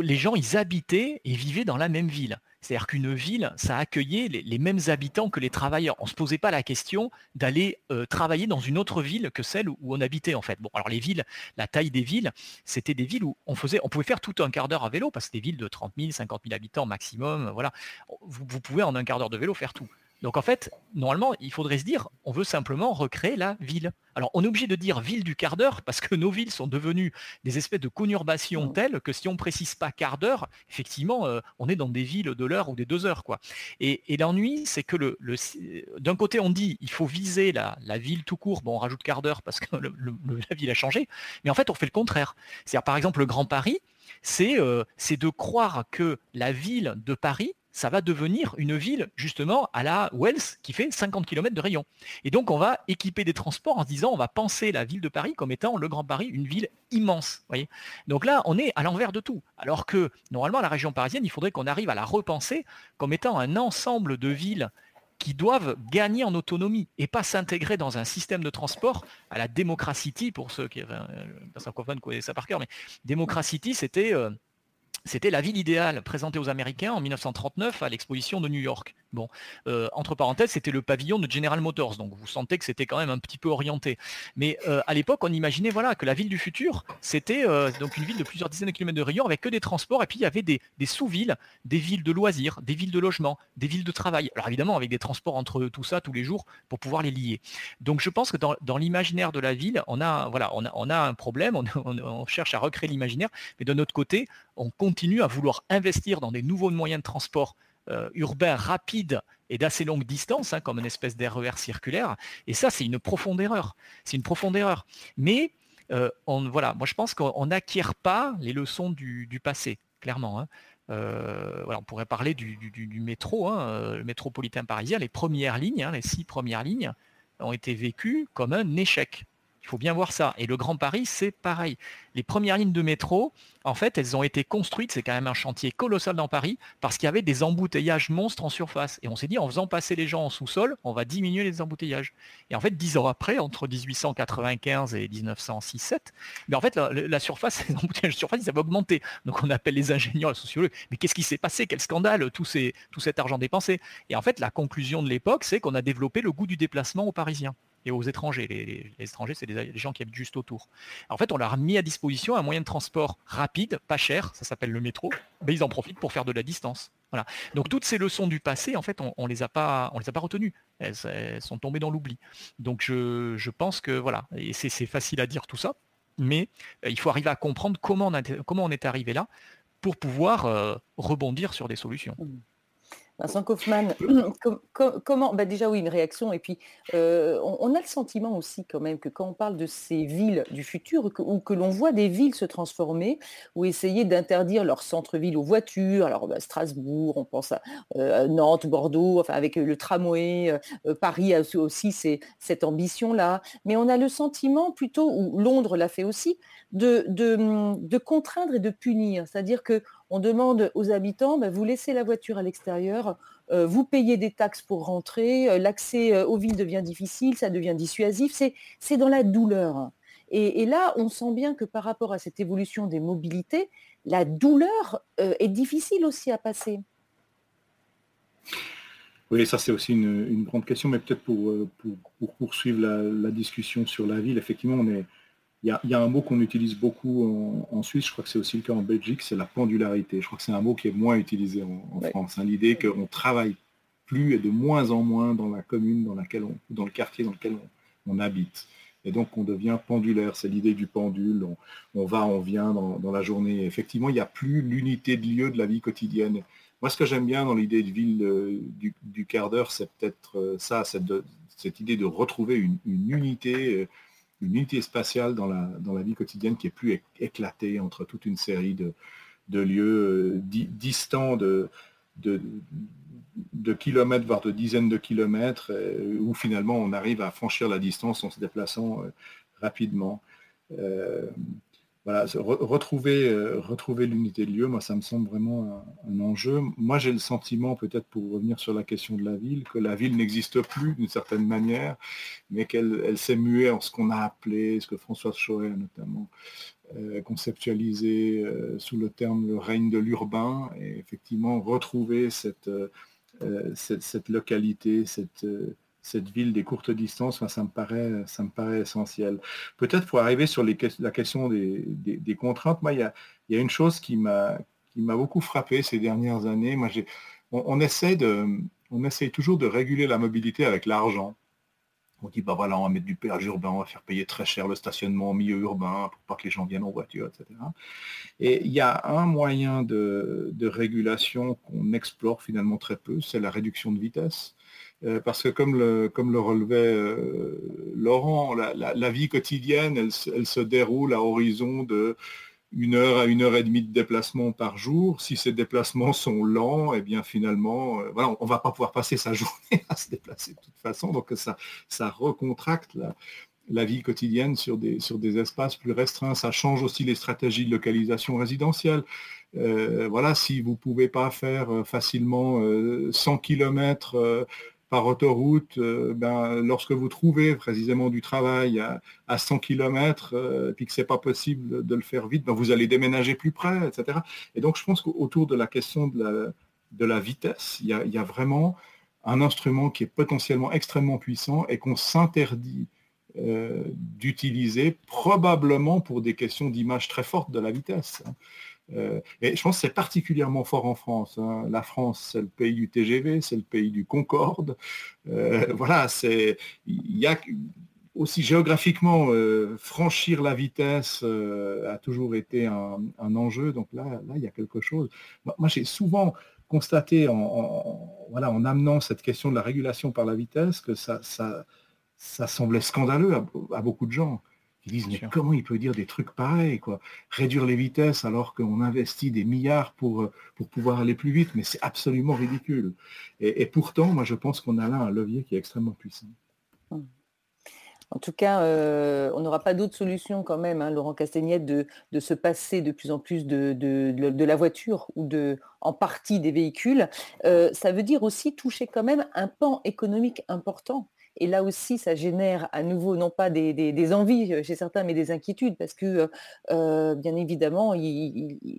les gens, ils habitaient et vivaient dans la même ville. C'est-à-dire qu'une ville, ça accueillait les, mêmes habitants que les travailleurs. On ne se posait pas la question d'aller euh, travailler dans une autre ville que celle où, on habitait en fait. Bon, alors les villes, la taille des villes, c'était des villes où on faisait, on pouvait faire tout un quart d'heure à vélo parce que des villes de 30 000, 50 000 habitants maximum. Voilà, vous pouvez en un quart d'heure de vélo faire tout. Donc en fait, normalement, il faudrait se dire, on veut simplement recréer la ville. Alors on est obligé de dire ville du quart d'heure parce que nos villes sont devenues des espèces de conurbation mmh. telles que si on ne précise pas quart d'heure, effectivement, euh, on est dans des villes de l'heure ou des deux heures. Quoi. Et, l'ennui, c'est que le, d'un côté, on dit il faut viser la, ville tout court, bon, on rajoute quart d'heure parce que la ville a changé, mais en fait, on fait le contraire. C'est-à-dire, par exemple, le Grand Paris, c'est euh, de croire que la ville de Paris ça va devenir une ville justement à la Wells qui fait 50 km de rayon. Et donc on va équiper des transports en se disant on va penser la ville de Paris comme étant le Grand Paris, une ville immense. Voyez donc là on est à l'envers de tout. Alors que normalement la région parisienne, il faudrait qu'on arrive à la repenser comme étant un ensemble de villes qui doivent gagner en autonomie et pas s'intégrer dans un système de transport à la Democracity, pour ceux qui, enfin, euh, connaissent ça par cœur, mais Democracity, c'était euh, c'était la ville idéale présentée aux Américains en 1939 à l'exposition de New York. Bon, euh, entre parenthèses, c'était le pavillon de General Motors, donc vous sentez que c'était quand même un petit peu orienté. Mais euh, à l'époque, on imaginait voilà que la ville du futur, c'était euh, donc une ville de plusieurs dizaines de kilomètres de rayon avec que des transports, et puis il y avait des, sous-villes, des villes de loisirs, des villes de logement, des villes de travail. Alors évidemment, avec des transports entre tout ça tous les jours pour pouvoir les lier. Donc je pense que dans, l'imaginaire de la ville, on a un problème, on, cherche à recréer l'imaginaire, mais de notre côté, on continue à vouloir investir dans des nouveaux moyens de transport euh, urbain rapide et d'assez longue distance, hein, comme une espèce d'RER circulaire. Et ça, c'est une profonde erreur. C'est une profonde erreur. Mais euh, on, voilà, moi je pense qu'on n'acquiert pas les leçons du, passé, clairement. Hein. Euh, voilà, on pourrait parler du, métro, hein, le métropolitain parisien. Les premières lignes, les six premières lignes, ont été vécues comme un échec. Il faut bien voir ça. Et le Grand Paris, c'est pareil. Les premières lignes de métro, en fait, elles ont été construites, c'est quand même un chantier colossal dans Paris, parce qu'il y avait des embouteillages monstres en surface. Et on s'est dit, en faisant passer les gens en sous-sol, on va diminuer les embouteillages. Et en fait, dix ans après, entre 1895 et 1906-7, mais en fait, la, surface, les embouteillages de surface, ils avaient augmenté. Donc on appelle les ingénieurs, les sociologues, mais qu'est-ce qui s'est passé? Quel scandale tout cet argent dépensé? Et en fait, la conclusion de l'époque, c'est qu'on a développé le goût du déplacement aux Parisiens et aux étrangers. Les, étrangers, c'est les, gens qui habitent juste autour. En fait, on leur a mis à disposition un moyen de transport rapide, pas cher, ça s'appelle le métro, mais ils en profitent pour faire de la distance. Voilà. Donc toutes ces leçons du passé, en fait, on, ne les a pas, on les a pas retenues. Elles, sont tombées dans l'oubli. Donc je, pense que voilà, et c'est facile à dire tout ça, mais euh, il faut arriver à comprendre comment on, comment on est arrivé là pour pouvoir euh, rebondir sur des solutions. Vincent Kaufmann, comment bah Déjà oui, une réaction. Et puis, euh, on, a le sentiment aussi quand même que quand on parle de ces villes du futur, ou que l'on voit des villes se transformer, ou essayer d'interdire leur centre-ville aux voitures, alors bah, Strasbourg, on pense euh, à Nantes, Bordeaux, enfin avec le tramway, euh, Paris a aussi cette ambition-là. Mais on a le sentiment plutôt, ou Londres l'a fait aussi, de, de, contraindre et de punir. C'est-à-dire qu'on demande aux habitants, bah, vous laissez la voiture à l'extérieur, euh, vous payez des taxes pour rentrer, euh, l'accès euh, aux villes devient difficile, ça devient dissuasif, c'est dans la douleur. Et, là, on sent bien que par rapport à cette évolution des mobilités, la douleur est difficile aussi à passer. Oui, ça c'est aussi une, grande question, mais peut-être pour, poursuivre la, discussion sur la ville, effectivement, on est, il y, a, un mot qu'on utilise beaucoup en, Suisse, je crois que c'est aussi le cas en Belgique, c'est la pendularité. Je crois que c'est un mot qui est moins utilisé en, France. Hein. L'idée qu'on travaille plus et de moins en moins dans la commune dans laquelle on, dans le quartier dans lequel on, habite. Et donc on devient pendulaire, c'est l'idée du pendule, on, va, on vient dans, la journée. Effectivement, il n'y a plus l'unité de lieu de la vie quotidienne. Moi, ce que j'aime bien dans l'idée de ville euh, du, quart d'heure, c'est peut-être euh, ça, cette, cette, idée de retrouver une, une unité euh, une unité spatiale dans la, dans la vie quotidienne qui est plus éclatée entre toute une série de, lieux euh, distants de, de, de kilomètres, voire de dizaines de kilomètres, où finalement on arrive à franchir la distance en se déplaçant rapidement voilà, retrouver, euh, retrouver l'unité de lieu, moi, ça me semble vraiment un, enjeu. Moi, j'ai le sentiment, peut-être pour revenir sur la question de la ville, que la ville n'existe plus d'une certaine manière, mais qu'elle elle, s'est muée en ce qu'on a appelé, ce que François Chauret a notamment euh, conceptualisé euh, sous le terme le règne de l'urbain, et effectivement retrouver cette, cette, localité, cette cette ville des courtes distances, ça, me paraît, ça essentiel. Peut-être pour arriver sur la question des, contraintes, moi, il y a, une chose qui m'a beaucoup frappé ces dernières années. On, essaie toujours de réguler la mobilité avec l'argent. On dit, bah voilà, on va mettre du péage urbain, on va faire payer très cher le stationnement au milieu urbain pour pas que les gens viennent en voiture, etc. Et il y a un moyen de régulation qu'on explore finalement très peu, c'est la réduction de vitesse. Euh, parce que comme le, relevait euh, Laurent, la, vie quotidienne, elle, se déroule à horizon de une heure à une heure et demie de déplacement par jour. Si ces déplacements sont lents, et eh bien finalement, euh, voilà, on ne va pas pouvoir passer sa journée à se déplacer de toute façon. Donc ça, ça recontracte la, vie quotidienne sur des, sur des espaces plus restreints. Ça change aussi les stratégies de localisation résidentielle. voilà, si vous ne pouvez pas faire facilement 100 km par autoroute, euh, ben, lorsque vous trouvez précisément du travail à, 100 km, euh, puis que ce n'est pas possible de le faire vite, ben, vous allez déménager plus près, etc. Et donc je pense qu'autour de la question de la, vitesse, il y, a, vraiment un instrument qui est potentiellement extrêmement puissant et qu'on s'interdit euh, d'utiliser probablement pour des questions d'image très fortes de la vitesse. Euh, et je pense que c'est particulièrement fort en France. Hein. La France, c'est le pays du TGV, c'est le pays du Concorde. Euh, voilà, c'est il y a aussi géographiquement euh, franchir la vitesse a toujours été un, enjeu. Donc là, là, il y a quelque chose. Moi, j'ai souvent constaté en, voilà, en amenant cette question de la régulation par la vitesse que ça, ça, ça semblait scandaleux à beaucoup de gens. Ils disent, mais comment il peut dire des trucs pareils quoi? Réduire les vitesses alors qu'on investit des milliards pour, euh, pour pouvoir aller plus vite, mais c'est absolument ridicule. Et, pourtant, moi, je pense qu'on a là un levier qui est extrêmement puissant. Hum. En tout cas, euh, on n'aura pas d'autre solution quand même, hein, Laurent Castagnette, de, se passer de plus en plus de, de, la voiture ou de, en partie des véhicules. Euh, ça veut dire aussi toucher quand même un pan économique important et là aussi, ça génère à nouveau, non pas des, envies euh, chez certains, mais des inquiétudes, parce que, euh, euh, bien évidemment,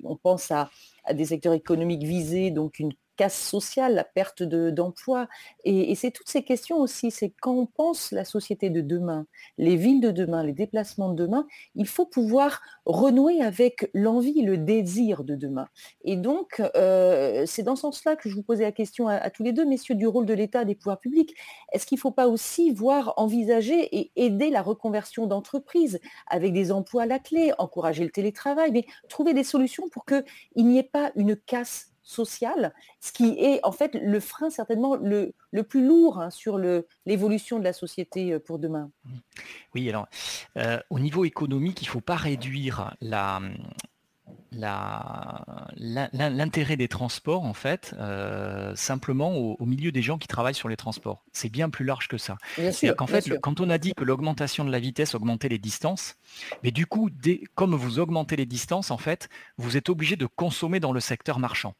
on pense à, à, des secteurs économiques visés, donc une casse sociale, la perte d'emploi. et, c'est toutes ces questions aussi, c'est quand on pense la société de demain, les villes de demain, les déplacements de demain, il faut pouvoir renouer avec l'envie, le désir de demain. Et donc, euh, c'est dans ce sens-là que je vous posais la question à, tous les deux, messieurs, du rôle de l'État, des pouvoirs publics. Est-ce qu'il ne faut pas aussi voir, envisager et aider la reconversion d'entreprises avec des emplois à la clé, encourager le télétravail, mais trouver des solutions pour qu'il n'y ait pas une casse social, ce qui est en fait le frein certainement le, le plus lourd hein, sur l'évolution de la société euh, pour demain. Oui, alors euh, au niveau économique, il ne faut pas réduire la, l'intérêt des transports, en fait, euh, simplement au, milieu des gens qui travaillent sur les transports. C'est bien plus large que ça. cest qu'en fait, quand on a dit que l'augmentation de la vitesse augmentait les distances, mais du coup, comme vous augmentez les distances, en fait, vous êtes obligé de consommer dans le secteur marchand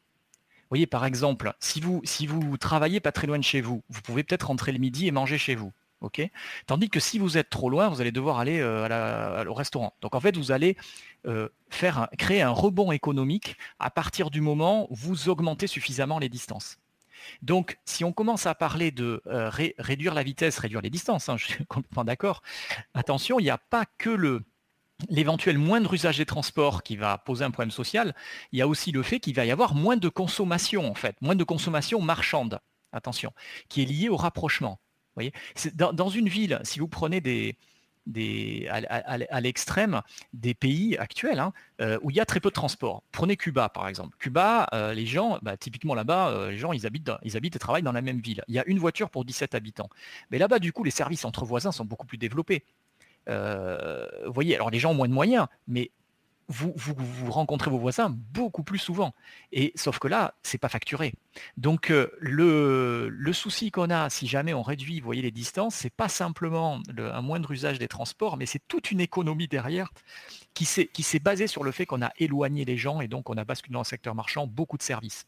voyez, par exemple, si vous, travaillez pas très loin de chez vous, vous pouvez peut-être rentrer le midi et manger chez vous. Tandis que si vous êtes trop loin, vous allez devoir aller euh, au restaurant. Donc en fait, vous allez euh, faire créer un rebond économique à partir du moment où vous augmentez suffisamment les distances. Donc, si on commence à parler de euh, réduire la vitesse, réduire les distances, hein, je suis complètement d'accord, attention, il n'y a pas que le, l'éventuel moindre usage des transports qui va poser un problème social, il y a aussi le fait qu'il va y avoir moins de consommation, en fait, moins de consommation marchande, attention, qui est liée au rapprochement. Voyez dans, une ville, si vous prenez à, l'extrême des pays actuels hein, euh, où il y a très peu de transport. Prenez Cuba par exemple. Cuba, euh, les gens, bah, typiquement là-bas, euh, les gens ils habitent et travaillent dans la même ville. Il y a une voiture pour 17 habitants. Mais là-bas, du coup, les services entre voisins sont beaucoup plus développés. Euh, vous voyez, alors les gens ont moins de moyens, mais vous, rencontrez vos voisins beaucoup plus souvent. Et sauf que là, c'est pas facturé. Donc euh, le, souci qu'on a, si jamais on réduit, voyez, les distances, c'est pas simplement un moindre usage des transports, mais c'est toute une économie derrière qui s'est basée sur le fait qu'on a éloigné les gens et donc on a basculé dans le secteur marchand beaucoup de services.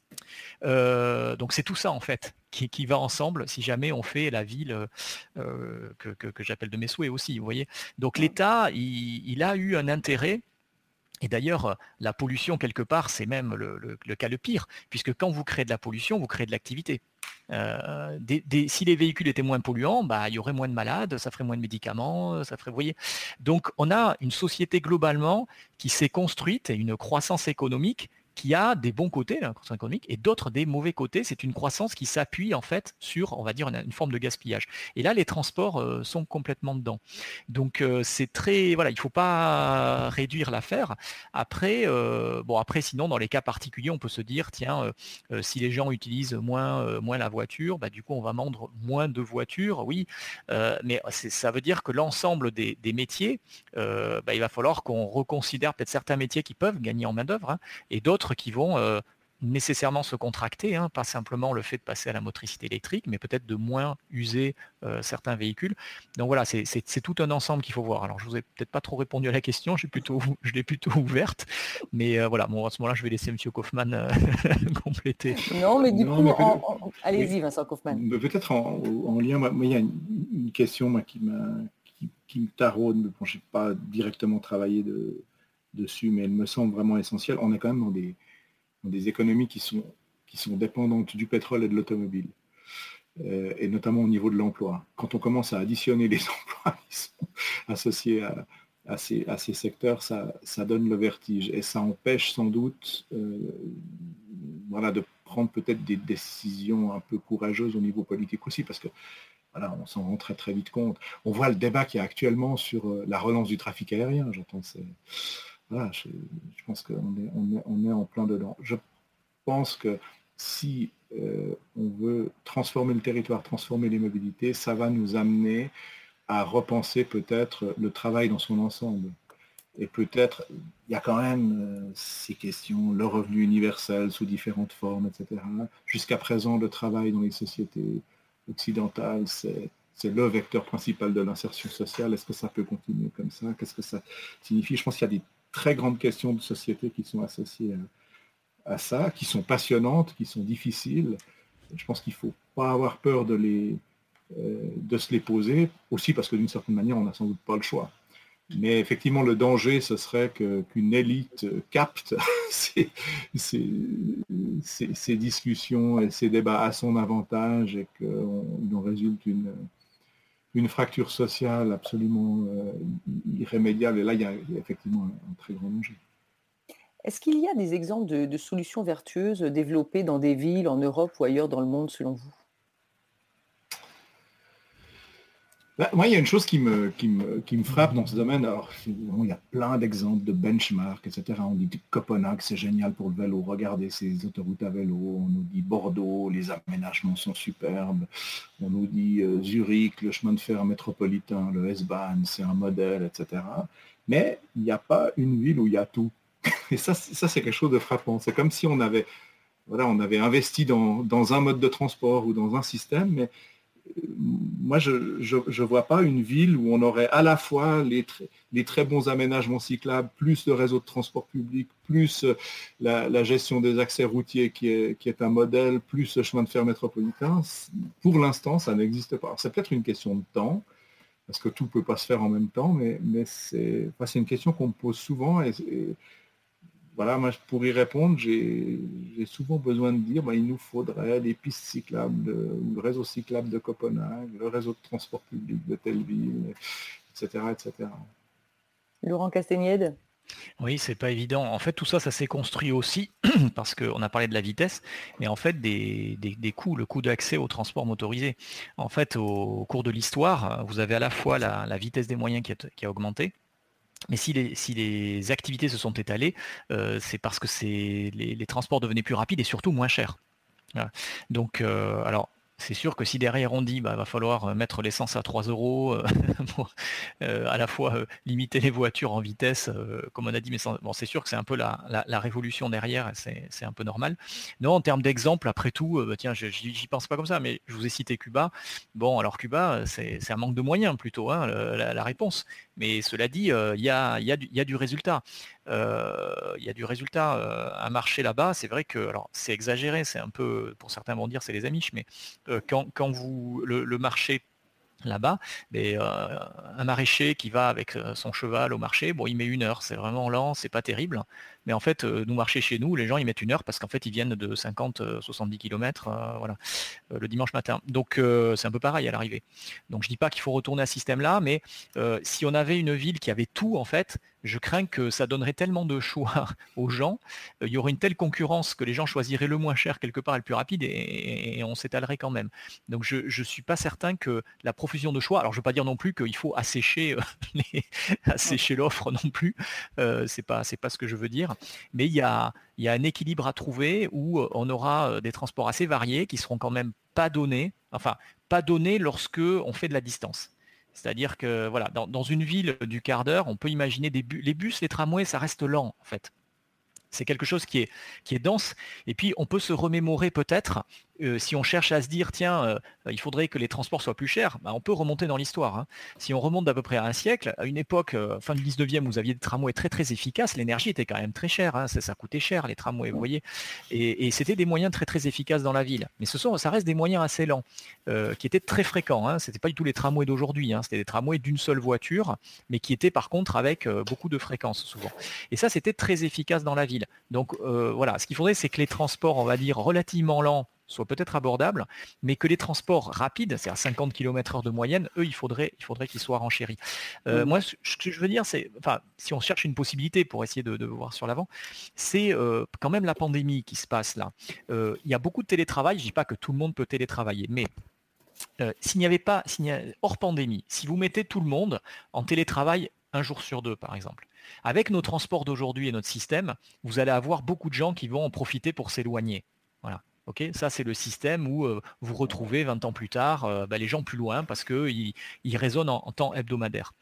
Euh, donc c'est tout ça en fait qui, qui, va ensemble si jamais on fait la ville euh, que, que, j'appelle de mes souhaits aussi, vous voyez. Donc l'État, il, il a eu un intérêt et d'ailleurs, la pollution, quelque part, c'est même le, cas le pire, puisque quand vous créez de la pollution, vous créez de l'activité. Euh, si les véhicules étaient moins polluants, bah, il y aurait moins de malades, ça ferait moins de médicaments, ça ferait, vous voyez. Donc, on a une société globalement qui s'est construite et une croissance économique qui a des bons côtés, la croissance économique, et d'autres des mauvais côtés. C'est une croissance qui s'appuie en fait sur, on va dire, une, forme de gaspillage. Et là, les transports euh, sont complètement dedans. Donc euh, c'est très, voilà, il ne faut pas réduire l'affaire. Après, euh, bon, après, sinon, dans les cas particuliers, on peut se dire, tiens, si les gens utilisent moins, moins la voiture, bah, du coup, on va vendre moins de voitures, oui, mais ça veut dire que l'ensemble des, métiers, bah, il va falloir qu'on reconsidère peut-être certains métiers qui peuvent gagner en main d'œuvre hein, et d'autres qui vont euh, nécessairement se contracter, hein, pas simplement le fait de passer à la motricité électrique, mais peut-être de moins user euh, certains véhicules. Donc voilà, c'est tout un ensemble qu'il faut voir. Alors je vous ai peut-être pas trop répondu à la question, plutôt, je l'ai plutôt ouverte, mais euh, voilà, bon, à ce moment-là, je vais laisser M. Kaufmann compléter. Non, mais du coup, allez-y, Vincent Kaufmann. Peut-être en, lien, moi, il y a une, question moi, qui, qui, qui, me taraude, bon, je n'ai pas directement travaillé de, dessus, mais elle me semble vraiment essentielle. On est quand même dans des, des économies qui sont, qui sont dépendantes du pétrole et de l'automobile, euh, et notamment au niveau de l'emploi. Quand on commence à additionner les emplois qui sont associés à, ces, secteurs, ça, ça, donne le vertige, et ça empêche sans doute euh, voilà, de prendre peut-être des décisions un peu courageuses au niveau politique aussi, parce que voilà, on s'en rend très très vite compte. On voit le débat qu'il y a actuellement sur euh, la relance du trafic aérien, j'entends voilà, je, pense qu'on est, on est, en plein dedans. Je pense que si euh, on veut transformer le territoire, transformer les mobilités, ça va nous amener à repenser peut-être le travail dans son ensemble. Et peut-être, il y a quand même euh, ces questions, le revenu universel sous différentes formes, etc. Jusqu'à présent, le travail dans les sociétés occidentales, c'est c'est le vecteur principal de l'insertion sociale. Est-ce que ça peut continuer comme ça? Qu'est-ce que ça signifie? Je pense qu'il y a des très grandes questions de société qui sont associées à, ça, qui sont passionnantes, qui sont difficiles. Je pense qu'il ne faut pas avoir peur de, les, euh, de se les poser, aussi parce que d'une certaine manière, on n'a sans doute pas le choix. Mais effectivement, le danger, ce serait qu'une élite capte ces, ces, discussions et ces débats à son avantage et qu'il en résulte une, une fracture sociale absolument euh, irrémédiable. Et là, il y a, effectivement un, très grand danger. Est-ce qu'il y a des exemples de, solutions vertueuses développées dans des villes en Europe ou ailleurs dans le monde, selon vous? Moi, il y a une chose qui me, qui me, qui me frappe dans ce domaine. Alors, il y a plein d'exemples de benchmark, etc. On dit Copenhague, c'est génial pour le vélo. Regardez ces autoroutes à vélo. On nous dit Bordeaux, les aménagements sont superbes. On nous dit euh, Zurich, le chemin de fer métropolitain, le S-Bahn, c'est un modèle, etc. Mais il n'y a pas une ville où il y a tout. Et ça, ça c'est quelque chose de frappant. C'est comme si on avait, voilà, on avait investi dans, dans un mode de transport ou dans un système, mais moi, je ne vois pas une ville où on aurait à la fois les, très bons aménagements cyclables, plus le réseau de transport public, plus euh, la, gestion des accès routiers qui est, un modèle, plus le chemin de fer métropolitain. Pour l'instant, ça n'existe pas. C'est peut-être une question de temps, parce que tout ne peut pas se faire en même temps, mais, c'est une question qu'on me pose souvent. Voilà, moi, pour y répondre, j'ai souvent besoin de dire, bah, il nous faudrait des pistes cyclables, le réseau cyclable de Copenhague, le réseau de transport public de telle ville, etc. etc. Laurent Castagnède? Oui, c'est pas évident. En fait, tout ça, ça s'est construit aussi parce qu'on a parlé de la vitesse, mais en fait des, coûts, le coût d'accès au transport motorisé. En fait, au, cours de l'histoire, vous avez à la fois la, vitesse des moyens qui a augmenté, mais si les, activités se sont étalées, euh, c'est parce que les, transports devenaient plus rapides et surtout moins chers. Donc, euh, alors, c'est sûr que si derrière on dit bah va falloir euh, mettre l'essence à 3 euros euh, euh, à la fois limiter les voitures en vitesse, comme on a dit, mais bon c'est sûr que c'est un peu la, révolution derrière, c'est un peu normal. Non, en termes d'exemple, après tout, bah, tiens, j'y pense pas comme ça, mais je vous ai cité Cuba. Bon, alors Cuba, c'est un manque de moyens plutôt, hein, la, réponse. Mais cela dit, il y, a du résultat. Il y a du résultat. un marché là-bas, c'est vrai que, alors c'est exagéré, c'est un peu, pour certains vont dire c'est les Amish, mais quand, quand, vous le, marché là-bas, mais un maraîcher qui va avec son cheval au marché, bon, il met une heure, c'est vraiment lent, c'est pas terrible. Mais en fait, nous marcher chez nous, les gens ils mettent une heure parce qu'en fait ils viennent de 50, 70 km, voilà, le dimanche matin. Donc c'est un peu pareil à l'arrivée. Donc je dis pas qu'il faut retourner à ce système-là, mais si on avait une ville qui avait tout en fait, je crains que ça donnerait tellement de choix aux gens, euh, il y aurait une telle concurrence que les gens choisiraient le moins cher quelque part et le plus rapide et, on s'étalerait quand même. Donc je ne suis pas certain que la profusion de choix, alors je ne veux pas dire non plus qu'il faut assécher, euh, assécher l'offre non plus, euh, c'est pas, pas ce que je veux dire, mais il y a, un équilibre à trouver où on aura des transports assez variés qui seront quand même pas donnés, enfin pas donnés lorsque on fait de la distance. C'est-à-dire que voilà, dans, une ville du quart d'heure, on peut imaginer les bus, les tramways, ça reste lent en fait. C'est quelque chose qui est dense. Et puis, on peut se remémorer peut-être euh, si on cherche à se dire, tiens, euh, il faudrait que les transports soient plus chers, bah, on peut remonter dans l'histoire. Hein. Si on remonte d'à peu près à un siècle, à une époque, euh, fin du 19e, où vous aviez des tramways très très efficaces, l'énergie était quand même très chère, hein. ça, coûtait cher les tramways, vous voyez. Et, c'était des moyens très très efficaces dans la ville. Mais ce sont, ça reste des moyens assez lents, qui étaient très fréquents. Hein. Ce n'était pas du tout les tramways d'aujourd'hui, c'était des tramways d'une seule voiture, mais qui étaient par contre avec beaucoup de fréquences souvent. Et ça, c'était très efficace dans la ville. Donc voilà, ce qu'il faudrait, c'est que les transports, on va dire, relativement lents, soit peut-être abordable, mais que les transports rapides, c'est à 50 km/h de moyenne, eux, il faudrait il faudrait qu'ils soient renchéris. Euh, mmh. Moi, ce que je veux dire, c'est, enfin, si on cherche une possibilité pour essayer de, voir sur l'avant, c'est euh, quand même la pandémie qui se passe là. Euh, il y a beaucoup de télétravail, je dis pas que tout le monde peut télétravailler, mais s'il n'y avait pas, hors pandémie, si vous mettez tout le monde en télétravail un jour sur deux, par exemple, avec nos transports d'aujourd'hui et notre système, vous allez avoir beaucoup de gens qui vont en profiter pour s'éloigner. Voilà ça, c'est le système où vous retrouvez 20 ans plus tard bah, les gens plus loin parce qu'ils ils résonnent en, temps hebdomadaire.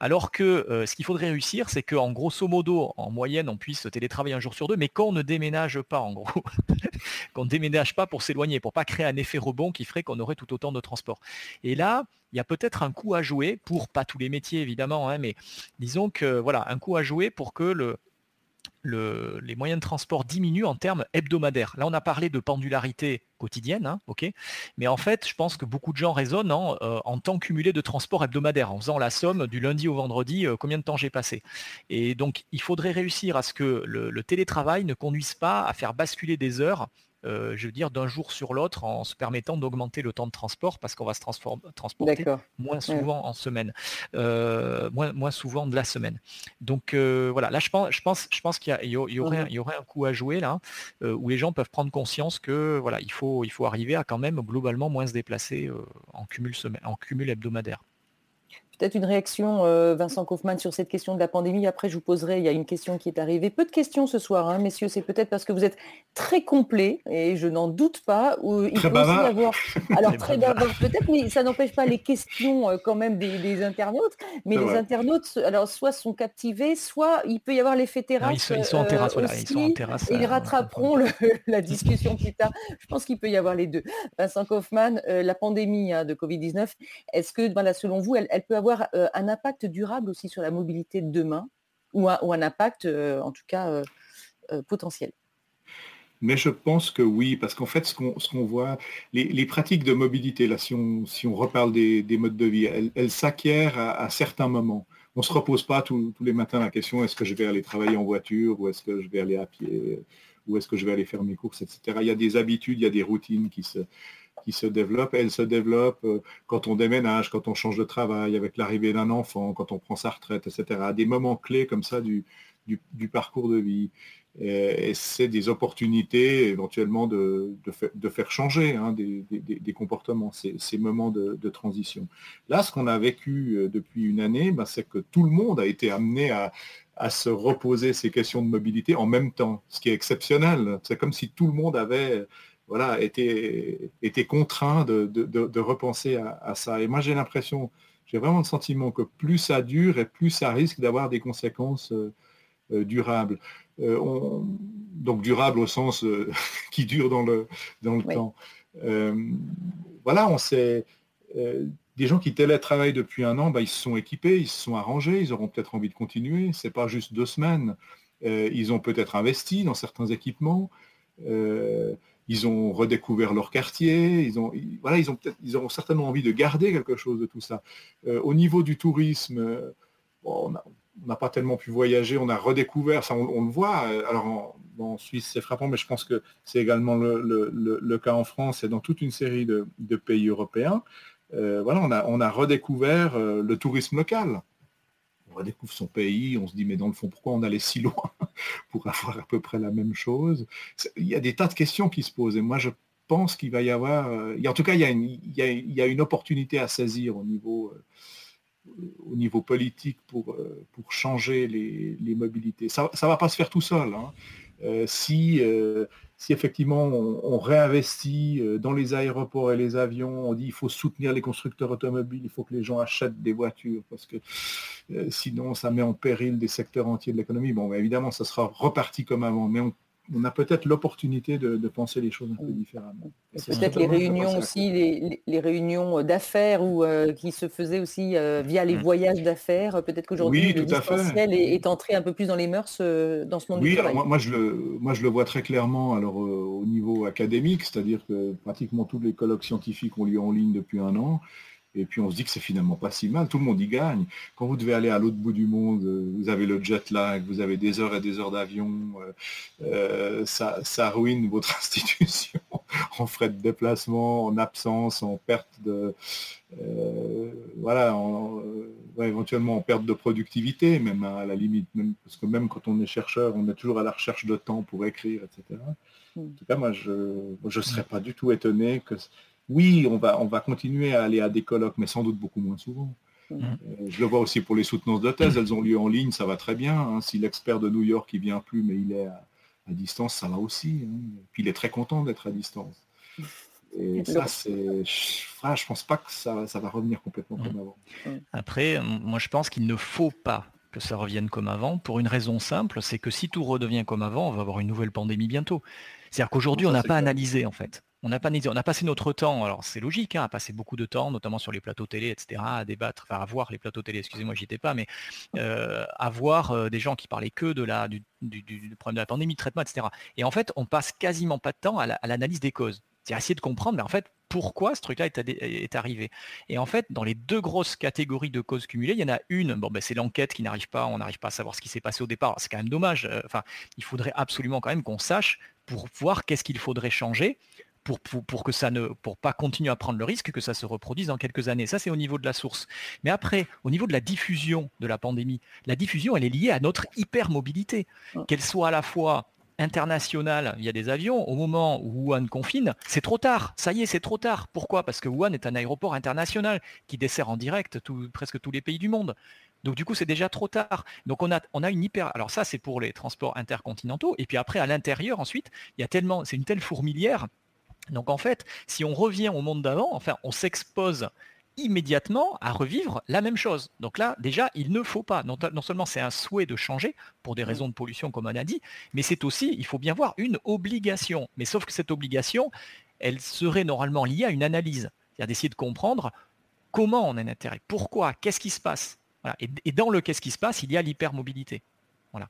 Alors que ce qu'il faudrait réussir, c'est qu'en grosso modo, en moyenne, on puisse télétravailler un jour sur deux, mais qu'on ne déménage pas, en gros. qu'on ne déménage pas pour s'éloigner, pour pas créer un effet rebond qui ferait qu'on aurait tout autant de transport. Et là, il y a peut-être un coup à jouer pour, pas tous les métiers évidemment, hein, mais disons que voilà, un coup à jouer pour que le, les moyens de transport diminuent en termes hebdomadaires. Là, on a parlé de pendularité quotidienne, hein, mais en fait, je pense que beaucoup de gens raisonnent en, euh, temps cumulé de transport hebdomadaire, en faisant la somme du lundi au vendredi, euh, combien de temps j'ai passé. Et donc, il faudrait réussir à ce que le télétravail ne conduise pas à faire basculer des heures euh, je veux dire, d'un jour sur l'autre en se permettant d'augmenter le temps de transport parce qu'on va se transporter moins souvent en semaine, euh, moins, souvent de la semaine. Donc euh, voilà, là je pense, je pense, je pense qu'il y, aurait, il y aurait un coup à jouer là, où les gens peuvent prendre conscience que voilà, il faut, il faut arriver à quand même globalement moins se déplacer en cumul, semaine, en cumul hebdomadaire. Peut-être une réaction, euh, Vincent Kaufmann, sur cette question de la pandémie. Après, je vous poserai, il y a une question qui est arrivée. Peu de questions ce soir, hein, messieurs. C'est peut-être parce que vous êtes très complet, et je n'en doute pas. il très peut aussi avoir... Alors, très bavard peut-être, mais ça n'empêche pas les questions euh, quand même des, internautes. Mais les internautes, alors, soit sont captivés, soit il peut y avoir l'effet terrasse. ils, sont, en terrasse, voilà. Ils sont en terrasse. ils euh, rattraperont la discussion plus tard. Je pense qu'il peut y avoir les deux. Vincent Kaufmann, la pandémie hein, de Covid-19, est-ce que, voilà, selon vous, elle peut avoir euh, un impact durable aussi sur la mobilité de demain, ou un, impact, euh, en tout cas, euh, potentiel mais je pense que oui, parce qu'en fait, ce qu'on voit, les, pratiques de mobilité, là, si on, si on reparle des, modes de vie, elles, s'acquièrent à, certains moments. On se repose pas tous les matins la question est-ce que je vais aller travailler en voiture, ou est-ce que je vais aller à pied, ou est-ce que je vais aller faire mes courses, etc. Il y a des habitudes, il y a des routines qui se, qui se développe. Elle se développe euh, quand on déménage, quand on change de travail, avec l'arrivée d'un enfant, quand on prend sa retraite, etc. Des moments clés comme ça du, parcours de vie. Et, c'est des opportunités éventuellement de, faire changer hein, des, comportements, ces, moments de, transition. Là, ce qu'on a vécu euh, depuis une année, ben, c'est que tout le monde a été amené à se reposer ces questions de mobilité en même temps, ce qui est exceptionnel. C'est comme si tout le monde avait voilà, étaient, étaient contraints de, repenser à, ça. Et moi, j'ai l'impression, j'ai vraiment le sentiment que plus ça dure et plus ça risque d'avoir des conséquences durables. donc durable au sens qui dure dans le, dans le temps. voilà, on sait des gens qui télétravaillent depuis un an, bah, ils se sont équipés, ils se sont arrangés, ils auront peut-être envie de continuer. Ce n'est pas juste deux semaines. Euh, ils ont peut-être investi dans certains équipements. Euh, ils ont redécouvert leur quartier. Ils ont, voilà, ils ont ils auront certainement envie de garder quelque chose de tout ça. Euh, au niveau du tourisme, on n'a pas tellement pu voyager. On a redécouvert, ça, on, le voit. Alors en, Suisse, c'est frappant, mais je pense que c'est également le, cas en France et dans toute une série de pays européens. Euh, voilà, on a, redécouvert euh, le tourisme local. On redécouvre son pays, on se dit mais dans le fond pourquoi on allait si loin pour avoir à peu près la même chose? Il y a des tas de questions qui se posent et moi je pense qu'il va y avoir, euh, en tout cas il y, a une, opportunité à saisir au niveau, au niveau politique pour, pour changer les, mobilités. Ça ne va pas se faire tout seul. Hein. Si si effectivement on, réinvestit euh, dans les aéroports et les avions, on dit il faut soutenir les constructeurs automobiles, il faut que les gens achètent des voitures, parce que euh, sinon ça met en péril des secteurs entiers de l'économie. Bon, évidemment, ça sera reparti comme avant, mais on a peut-être l'opportunité de, penser les choses un peu différemment. Peut-être les réunions aussi, les, réunions d'affaires ou euh, qui se faisaient aussi euh, via les mm. voyages d'affaires. Peut-être qu'aujourd'hui le distanciel est, entré un peu plus dans les mœurs euh, dans ce monde oui, du travail. Moi, moi, je le, moi, je le vois très clairement alors, au niveau académique, c'est-à-dire que pratiquement tous les colloques scientifiques ont lieu en ligne depuis un an. Et puis on se dit que c'est finalement pas si mal, tout le monde y gagne. Quand vous devez aller à l'autre bout du monde, euh, vous avez le jet lag, vous avez des heures et des heures d'avion, euh, euh, ça, ruine votre institution en frais de déplacement, en absence, en perte de... voilà, éventuellement en perte de productivité, même à la limite, même, parce que même quand on est chercheur, on est toujours à la recherche de temps pour écrire, etc. En tout cas, moi, je ne serais pas du tout étonné que oui, on va, on va continuer à aller à des colloques, mais sans doute beaucoup moins souvent. Mm. Euh, je le vois aussi pour les soutenances de thèse, elles ont lieu en ligne, ça va très bien. Hein. Si l'expert de New York il vient plus, mais il est à, distance, ça va aussi. Hein. Puis il est très content d'être à distance. Et ça, c'est. Je pense pas que ça, va revenir complètement comme mm. avant. Après, moi je pense qu'il ne faut pas que ça revienne comme avant, pour une raison simple, c'est que si tout redevient comme avant, on va avoir une nouvelle pandémie bientôt. C'est-à-dire qu'aujourd'hui, on n'a pas analysé en fait on a, pas, on a passé notre temps, alors c'est logique, hein, à passer beaucoup de temps, notamment sur les plateaux télé, etc., à débattre, enfin à voir les plateaux télé, excusez-moi, j'y étais pas, mais euh, à voir euh, des gens qui parlaient que de la, du, problème de la pandémie, de traitement, etc. Et en fait, on passe quasiment pas de temps à l'analyse des causes. C'est essayer de comprendre, mais en fait, pourquoi ce truc-là est, arrivé. Et en fait, dans les deux grosses catégories de causes cumulées, il y en a une, bon, ben, c'est l'enquête qui n'arrive pas, on n'arrive pas à savoir ce qui s'est passé au départ. C'est quand même dommage. Euh, enfin, il faudrait absolument quand même qu'on sache pour voir qu'est-ce qu'il faudrait changer pour, que ça ne, pour pas continuer à prendre le risque que ça se reproduise dans quelques années. Ça, c'est au niveau de la source. Mais après, au niveau de la diffusion de la pandémie, la diffusion, elle est liée à notre hypermobilité, qu'elle soit à la fois internationale via des avions, au moment où Wuhan confine, c'est trop tard. Ça y est, c'est trop tard. Pourquoi? Parce que Wuhan est un aéroport international qui dessert en direct presque tous les pays du monde. Donc du coup, c'est déjà trop tard. Donc on a, on a une hyper. Alors ça, c'est pour les transports intercontinentaux. Et puis après, à l'intérieur, ensuite, il y a tellement, c'est une telle fourmilière donc en fait, si on revient au monde d'avant, enfin, on s'expose immédiatement à revivre la même chose. Donc là, déjà, il ne faut pas. Non, seulement c'est un souhait de changer pour des raisons de pollution, comme on a dit, mais c'est aussi, il faut bien voir, une obligation. Mais sauf que cette obligation, elle serait normalement liée à une analyse. C'est-à-dire d'essayer de comprendre comment on a un intérêt, pourquoi, qu'est-ce qui se passe? et, dans le qu'est-ce qui se passe, il y a l'hypermobilité. Voilà.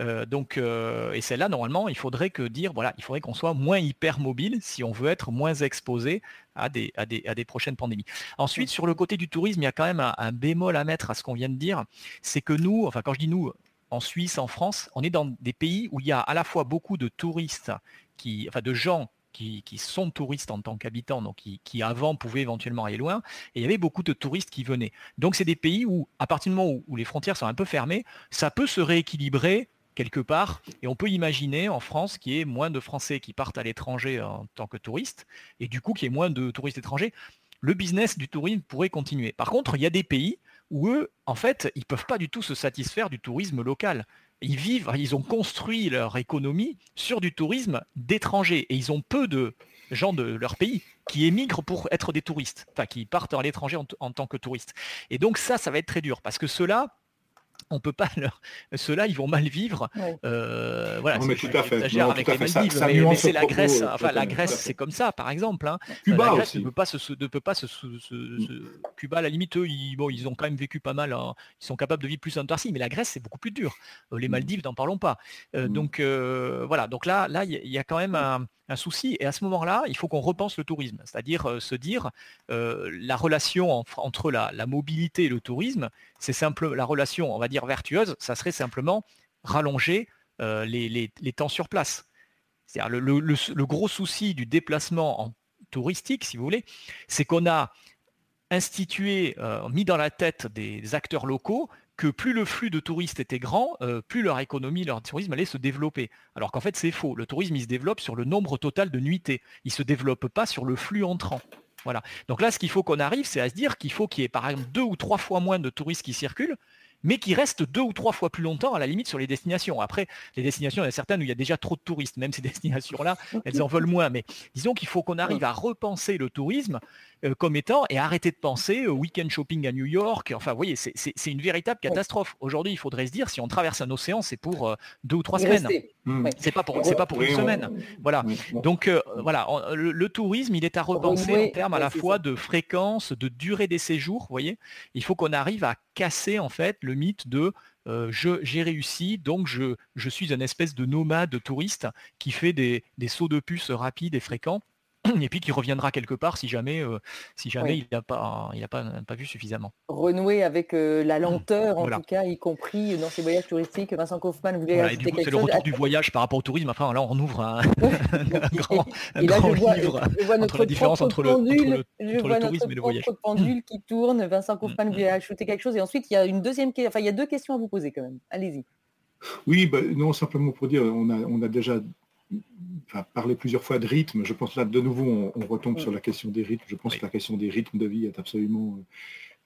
Euh, donc, euh, et celle-là, normalement, il faudrait que dire, voilà, il faudrait qu'on soit moins hyper mobile si on veut être moins exposé à des, à des, prochaines pandémies. Ensuite, sur le côté du tourisme, il y a quand même un, bémol à mettre à ce qu'on vient de dire, c'est que nous, enfin quand je dis nous, en Suisse, en France, on est dans des pays où il y a à la fois beaucoup de touristes, qui, enfin de gens qui, sont touristes en tant qu'habitants, donc qui, avant pouvaient éventuellement aller loin, et il y avait beaucoup de touristes qui venaient. Donc c'est des pays où, à partir du moment où, les frontières sont un peu fermées, ça peut se rééquilibrer quelque part, et on peut imaginer en France qu'il y ait moins de Français qui partent à l'étranger en tant que touristes, et du coup qu'il y ait moins de touristes étrangers. Le business du tourisme pourrait continuer. Par contre, il y a des pays où eux, en fait, ils ne peuvent pas du tout se satisfaire du tourisme local ils vivent, ils ont construit leur économie sur du tourisme d'étrangers. Et ils ont peu de gens de leur pays qui émigrent pour être des touristes, enfin qui partent à l'étranger en, tant que touristes. Et donc ça, ça va être très dur. Parce que ceux-là, on peut pas leur... Ceux-là, ils vont mal vivre. Euh, voilà, mais tout à fait. avec les Maldives, mais, c'est la Grèce. Enfin, la Grèce, c'est comme ça, par exemple. Hein. Cuba la Grèce ne peut pas se, ne peut pas se, Cuba, à la limite, eux, ils, bon, ils ont quand même vécu pas mal. Hein. Ils sont capables de vivre plus en Antarctique, mais la Grèce, c'est beaucoup plus dur. Euh, les mm. Maldives, n'en parlons pas. Euh, mm. Donc voilà. Donc là, là, il y, a quand même un un souci. Et à ce moment-là, il faut qu'on repense le tourisme, c'est-à-dire euh, se dire euh, la relation entre la, mobilité et le tourisme, c'est simple, la relation, on va dire vertueuse, ça serait simplement rallonger euh, les, temps sur place. C'est-à-dire le, gros souci du déplacement en touristique, si vous voulez, c'est qu'on a institué, mis dans la tête des acteurs locaux que plus le flux de touristes était grand, euh, plus leur économie, leur tourisme allait se développer. Alors qu'en fait, c'est faux. Le tourisme, il se développe sur le nombre total de nuitées. Il ne se développe pas sur le flux entrant. Voilà. Donc là, ce qu'il faut qu'on arrive, c'est à se dire qu'il faut qu'il y ait par exemple deux ou trois fois moins de touristes qui circulent, mais qui restent deux ou trois fois plus longtemps à la limite sur les destinations. Après, les destinations, il y a certaines où il y a déjà trop de touristes, même ces destinations-là, elles en veulent moins. Mais disons qu'il faut qu'on arrive à repenser le tourisme euh, comme étant et arrêter de penser au week-end shopping à New York. Enfin, vous voyez, c'est une véritable catastrophe. Aujourd'hui, il faudrait se dire, si on traverse un océan, c'est pour euh, deux ou trois semaines. C'est pas pour, c'est pas pour une semaine. Voilà. Donc euh, voilà, le, tourisme, il est à repenser en termes à la fois de fréquence, de durée des séjours. Vous voyez, il faut qu'on arrive à casser en fait le mythe de j'ai réussi, donc je, suis une espèce de nomade touriste qui fait des, des sauts de puce rapides et fréquents et puis qui reviendra quelque part si jamais, euh, si jamais il n'a pas, il a pas, pas vu suffisamment. Renouer avec euh, la lenteur, en tout cas, y compris dans ces voyages touristiques. Vincent Kaufmann voulait voilà, ajouter C'est le retour du voyage par rapport au tourisme. Enfin, là, on ouvre un, grand, un grand livre entre la différence entre le, pendule, entre le, tourisme et le voyage. pendule qui tourne. Vincent Kaufmann mm, voulait ajouter quelque chose. Et ensuite, il y a une deuxième, enfin, il y a deux questions à vous poser quand même. Allez-y. Oui, bah, non, simplement pour dire, on a, on a déjà parler plusieurs fois de rythme. Je pense là, de nouveau, on, retombe sur la question des rythmes. Je pense que la question des rythmes de vie est absolument,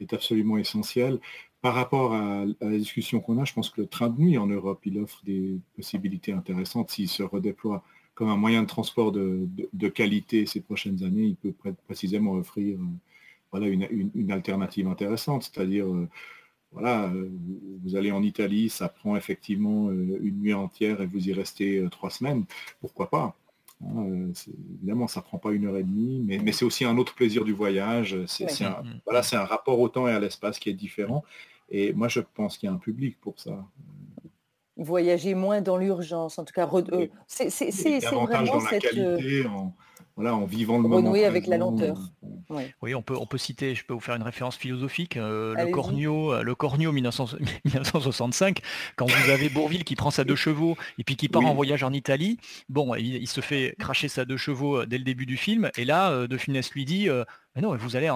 est absolument essentielle. Par rapport à, la discussion qu'on a, je pense que le train de nuit en Europe, il offre des possibilités intéressantes. S'il se redéploie comme un moyen de transport de, qualité ces prochaines années, il peut précisément offrir euh, voilà, une, alternative intéressante, c'est-à-dire euh, voilà, euh, vous allez en Italie, ça prend effectivement euh, une nuit entière et vous y restez euh, trois semaines, pourquoi pas hein, évidemment, ça ne prend pas une heure et demie, mais, c'est aussi un autre plaisir du voyage. C'est un, mm. voilà, un rapport au temps et à l'espace qui est différent. Et moi, je pense qu'il y a un public pour ça. Voyager moins dans l'urgence, en tout cas, c'est vraiment cette... Qualité, voilà, en vivant le moment. avec la lenteur. Oui, on peut, on peut citer, je peux vous faire une référence philosophique, euh, le Cornio, euh, le Cornio 1965, quand vous avez Bourville qui prend sa deux chevaux et puis qui part en voyage en Italie, bon, il, se fait cracher sa deux chevaux euh, dès le début du film, et là, De Funès lui dit, mais non, vous allez,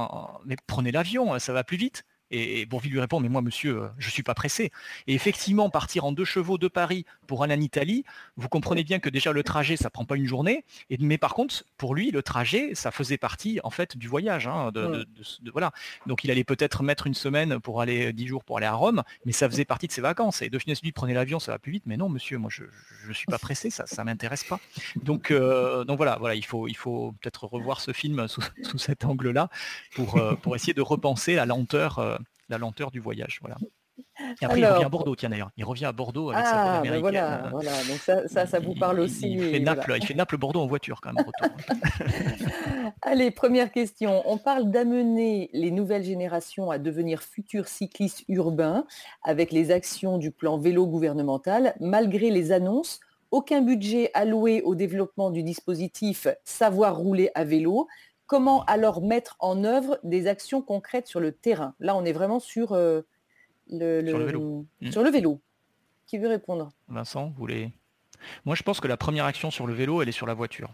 mais prenez l'avion, ça va plus vite. Et, Bourville lui répond, mais moi, monsieur, euh, je ne suis pas pressé. Et effectivement, partir en deux chevaux de Paris pour aller en Italie, vous comprenez bien que déjà le trajet, ça prend pas une journée. Et, mais par contre, pour lui, le trajet, ça faisait partie en fait du voyage. Hein, de, voilà. Donc il allait peut-être mettre une semaine pour aller dix jours pour aller à Rome, mais ça faisait partie de ses vacances. Et De Funès lui prenait l'avion, ça va plus vite. Mais non, monsieur, moi, je ne suis pas pressé, ça, ça m'intéresse pas. Donc, euh, donc voilà, voilà, il faut, il faut peut-être revoir ce film sous, cet angle-là pour, euh, pour essayer de repenser la lenteur la lenteur du voyage. Voilà. Et après, il revient à Bordeaux, tiens d'ailleurs. Il revient à Bordeaux avec sa ah, ben voilà, voilà, donc ça, ça, vous parle aussi. Il, fait Naples, il fait Naples-Bordeaux en voiture quand même. Allez, première question. On parle d'amener les nouvelles générations à devenir futurs cyclistes urbains avec les actions du plan vélo gouvernemental. Malgré les annonces, aucun budget alloué au développement du dispositif Savoir rouler à vélo. Comment alors mettre en œuvre des actions concrètes sur le terrain Là, on est vraiment sur, euh, le, vélo. Hmm. sur le vélo. Qui veut répondre? Vincent, vous voulez? Moi, je pense que la première action sur le vélo, elle est sur la voiture.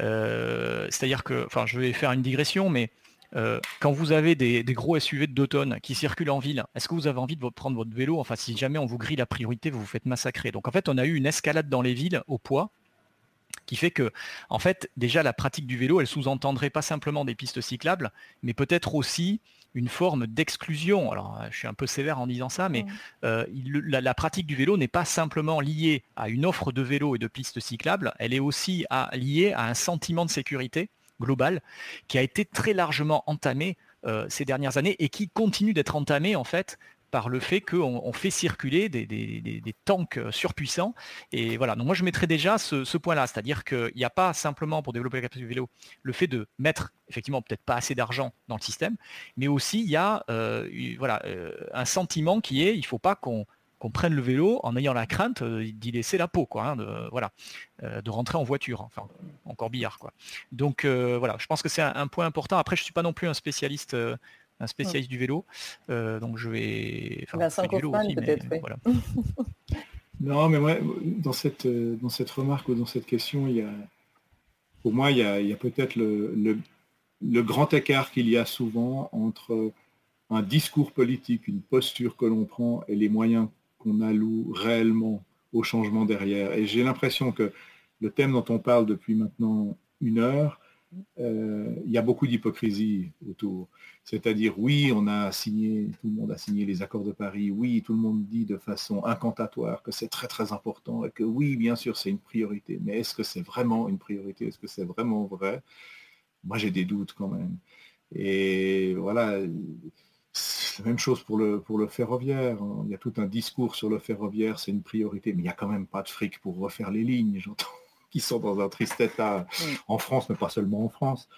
Euh, c'est-à-dire que, enfin, je vais faire une digression, mais euh, quand vous avez des, gros SUV de 2 tonnes qui circulent en ville, est-ce que vous avez envie de prendre votre vélo? Enfin, si jamais on vous grille la priorité, vous vous faites massacrer. Donc en fait, on a eu une escalade dans les villes au poids qui fait que, en fait, déjà la pratique du vélo, elle sous-entendrait pas simplement des pistes cyclables, mais peut-être aussi une forme d'exclusion. Alors, je suis un peu sévère en disant ça, mais euh, la, pratique du vélo n'est pas simplement liée à une offre de vélo et de pistes cyclables, elle est aussi liée à un sentiment de sécurité global qui a été très largement entamé euh, ces dernières années et qui continue d'être entamé en fait par le fait qu'on fait circuler des, tanks euh, surpuissants. Et voilà, donc moi je mettrais déjà ce, point-là, c'est-à-dire qu'il n'y a pas simplement pour développer la capacité du vélo le fait de mettre effectivement peut-être pas assez d'argent dans le système, mais aussi il y a euh, voilà, euh, un sentiment qui est il ne faut pas qu'on prenne le vélo en ayant la crainte d'y laisser la peau, quoi, hein, de, voilà, de rentrer en voiture, enfin, encore billard, quoi. Donc voilà, je pense que c'est un, point important. Après, je ne suis pas non plus un spécialiste un spécialiste du vélo. Euh, donc je vais. Enfin, peut-être. non, mais moi, dans cette, euh, dans cette remarque ou dans cette question, il y a, pour moi, il y a, peut-être le, le, grand écart qu'il y a souvent entre un discours politique, une posture que l'on prend et les moyens qu'on alloue réellement au changement derrière. Et j'ai l'impression que le thème dont on parle depuis maintenant une heure, euh, il y a beaucoup d'hypocrisie autour. C'est-à-dire, oui, on a signé, tout le monde a signé les accords de Paris, oui, tout le monde dit de façon incantatoire que c'est très très important et que oui, bien sûr, c'est une priorité. Mais est-ce que c'est vraiment une priorité? Est-ce que c'est vraiment vrai? Moi, j'ai des doutes quand même. Et voilà, la même chose pour le, pour le ferroviaire. Il y a tout un discours sur le ferroviaire, c'est une priorité, mais il n'y a quand même pas de fric pour refaire les lignes, j'entends qui sont dans un triste état en France, mais pas seulement en France.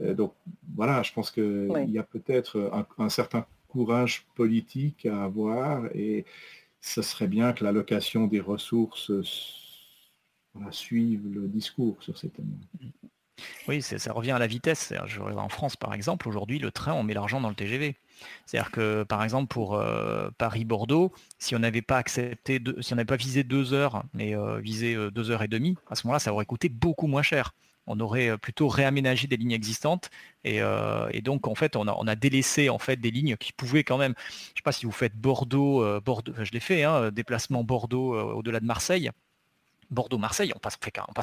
Euh, donc voilà, je pense qu'il y a peut-être un, certain courage politique à avoir et ce serait bien que l'allocation des ressources suive le discours sur ces thèmes. Oui, ça revient à la vitesse. En France, par exemple, aujourd'hui, le train, on met l'argent dans le TGV. C'est-à-dire que, par exemple, pour euh, Paris-Bordeaux, si on n'avait pas accepté, si on n'avait pas visé deux heures, mais euh, visé euh, deux heures et demie, à ce moment-là, ça aurait coûté beaucoup moins cher. On aurait plutôt réaménagé des lignes existantes et, donc en fait on a, délaissé en fait des lignes qui pouvaient quand même. Je ne sais pas si vous faites Bordeaux, Bordeaux, je l'ai fait, hein, déplacement Bordeaux au-delà de Marseille. Bordeaux-Marseille, on passe,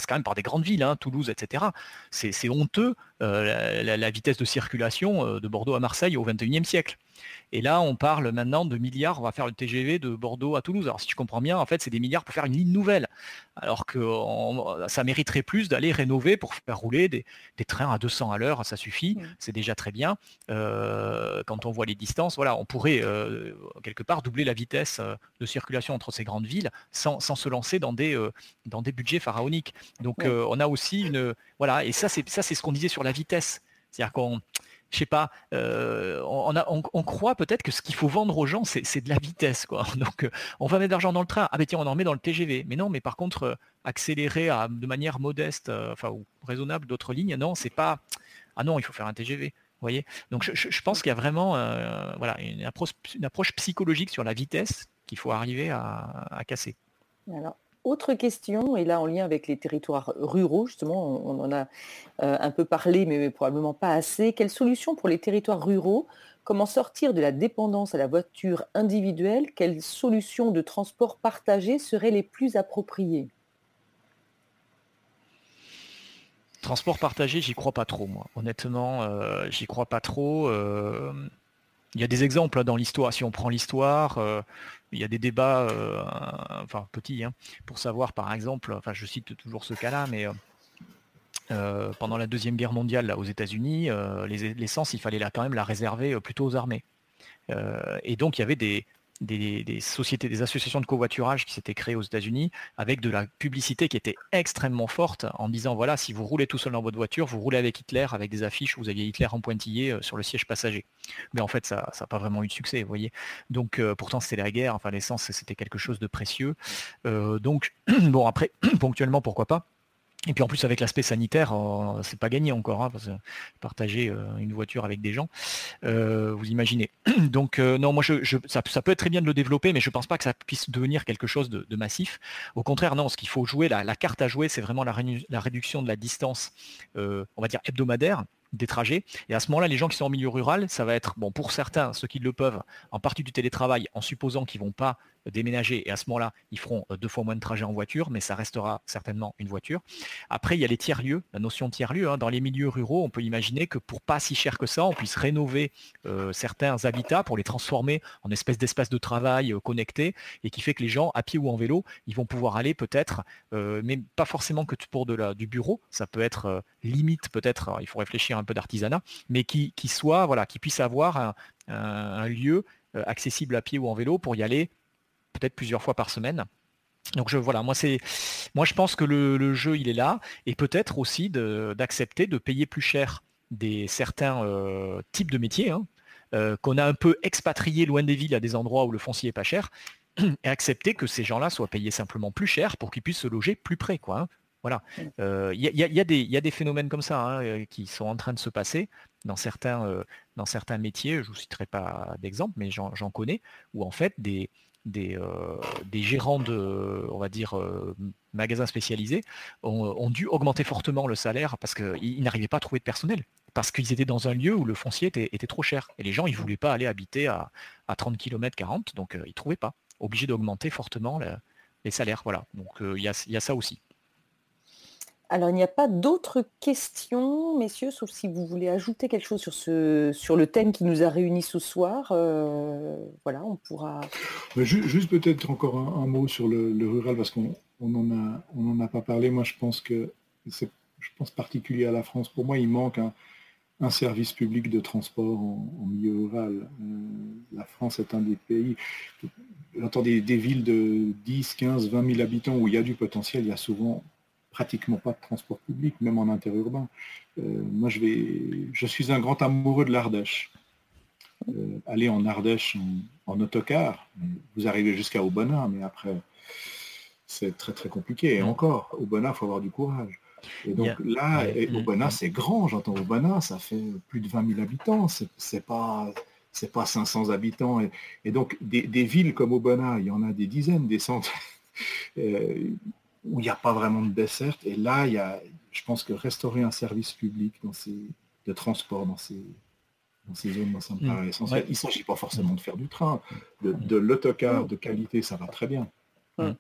quand même par des grandes villes, hein, Toulouse, etc. C'est honteux la, vitesse de circulation de Bordeaux à Marseille au XXIe siècle. Et là, on parle maintenant de milliards, on va faire le TGV de Bordeaux à Toulouse. Alors si tu comprends bien, en fait, c'est des milliards pour faire une ligne nouvelle. Alors que ça mériterait plus d'aller rénover pour faire rouler des, trains à 200 à l'heure, ça suffit, mmh. c'est déjà très bien. Euh, quand on voit les distances, voilà, on pourrait euh, quelque part doubler la vitesse euh, de circulation entre ces grandes villes sans, se lancer dans des, dans des budgets pharaoniques. Donc on a aussi une... Voilà, et ça c'est ce qu'on disait sur la vitesse. C'est-à-dire qu'on je sais pas, euh, on, croit peut-être que ce qu'il faut vendre aux gens, c'est de la vitesse. Donc, euh, on va mettre de l'argent dans le train. Ah ben tiens, on en met dans le TGV. Mais non, mais par contre, euh, accélérer de manière modeste, enfin ou raisonnable d'autres lignes, non, c'est pas. Ah non, il faut faire un TGV. Voyez Donc, je, pense qu'il y a vraiment, voilà, une approche, psychologique sur la vitesse qu'il faut arriver à, casser. Autre question, et là en lien avec les territoires ruraux, justement, on, en a euh, un peu parlé, mais, probablement pas assez. Quelle solution pour les territoires ruraux? Comment sortir de la dépendance à la voiture individuelle? Quelles solutions de transport partagé seraient les plus appropriées? Transport partagé, j'y crois pas trop, moi. Honnêtement, euh, j'y crois pas trop. Euh, il y a des exemples hein, dans l'histoire. Si on prend l'histoire, euh, il y a des débats, euh, enfin petits, hein, pour savoir par exemple, enfin je cite toujours ce cas-là, mais euh, pendant la Deuxième Guerre mondiale aux États-Unis, l'essence, il fallait là, quand même la réserver plutôt aux armées. et donc il y avait des, des, sociétés, des associations de covoiturage qui s'étaient créées aux États-Unis avec de la publicité qui était extrêmement forte en disant voilà, si vous roulez tout seul dans votre voiture, vous roulez avec Hitler, avec des affiches, vous aviez Hitler en pointillé euh, sur le siège passager. Mais en fait, ça n'a pas vraiment eu de succès, vous voyez. Donc euh, pourtant, c'était la guerre, enfin l'essence, c'était quelque chose de précieux. Euh, donc, bon, après, ponctuellement, pourquoi pas et puis en plus avec l'aspect sanitaire, euh, c'est pas gagné encore, hein, parce que partager euh, une voiture avec des gens, euh, vous imaginez. Donc non, moi je, ça, peut être très bien de le développer, mais je pense pas que ça puisse devenir quelque chose de, massif. Au contraire, non, ce qu'il faut jouer, la, carte à jouer, c'est vraiment la, réduction de la distance, on va dire hebdomadaire des trajets. Et à ce moment-là, les gens qui sont en milieu rural, ça va être, bon, pour certains, ceux qui le peuvent, en partie du télétravail, en supposant qu'ils ne vont pas déménager et à ce moment-là, ils feront deux fois moins de trajets en voiture, mais ça restera certainement une voiture. Après, il y a les tiers-lieux, la notion de tiers-lieu. Hein. Dans les milieux ruraux, on peut imaginer que pour pas si cher que ça, on puisse rénover certains habitats pour les transformer en espèces d'espaces de travail connectés et qui fait que les gens, à pied ou en vélo, ils vont pouvoir aller peut-être, mais pas forcément que pour de la, du bureau, ça peut être limite peut-être, il faut réfléchir un peu d'artisanat, mais qui, qui soit, voilà, qui puisse avoir un, lieu euh, accessible à pied ou en vélo pour y aller peut-être plusieurs fois par semaine. Donc je voilà, moi c'est moi je pense que le, jeu il est là et peut-être aussi d'accepter de, payer plus cher des certains euh, types de métiers hein, euh, qu'on a un peu expatriés loin des villes à des endroits où le foncier est pas cher et accepter que ces gens-là soient payés simplement plus cher pour qu'ils puissent se loger plus près quoi. Hein. Voilà. Il y, a, des phénomènes comme ça hein, euh, qui sont en train de se passer euh, dans certains métiers. Je ne vous citerai pas d'exemple, mais j'en connais, où en fait des, des, euh, gérants de, on va dire, magasins spécialisés ont, dû augmenter fortement le salaire parce qu'ils n'arrivaient pas à trouver de personnel. Parce qu'ils étaient dans un lieu où le foncier était, trop cher. Et les gens, ils voulaient pas aller habiter à, 30 km 40, donc ils ne trouvaient pas. Obligés d'augmenter fortement les salaires. Voilà. Donc il y a ça aussi. Alors, il n'y a pas d'autres questions, messieurs, sauf si vous voulez ajouter quelque chose sur, ce, sur le thème qui nous a réunis ce soir. Euh, voilà, on pourra... Juste, peut-être encore un, mot sur le, rural, parce qu'on n'en a, on a pas parlé. Moi, je pense que c'est je pense particulier à la France. Pour moi, il manque un, service public de transport en, milieu rural. Euh, la France est un des pays, j'entends des, des, villes de 10, 15, 20 000 habitants où il y a du potentiel, il y a souvent pratiquement pas de transport public, même en interurbain. Euh, moi, je, vais, je suis un grand amoureux de l'Ardèche. Euh, aller en Ardèche en, autocar, vous arrivez jusqu'à Aubenas, mais après, c'est très très compliqué. Et encore, Aubenas, il faut avoir du courage. Et donc là, Aubenas, c'est grand, j'entends Aubenas, ça fait plus de 20 000 habitants, c'est pas c'est pas 500 habitants. Et, donc, des, villes comme Aubenas, il y en a des dizaines, des centaines. Euh, où il n'y a pas vraiment de dessert. Et là, il y a, je pense que restaurer un service public dans ces, de transport dans ces, dans ces zones, ça me paraît essentiel. Il ne s'agit pas forcément de faire du train. de l'autocar de qualité, ça va très bien. Mmh.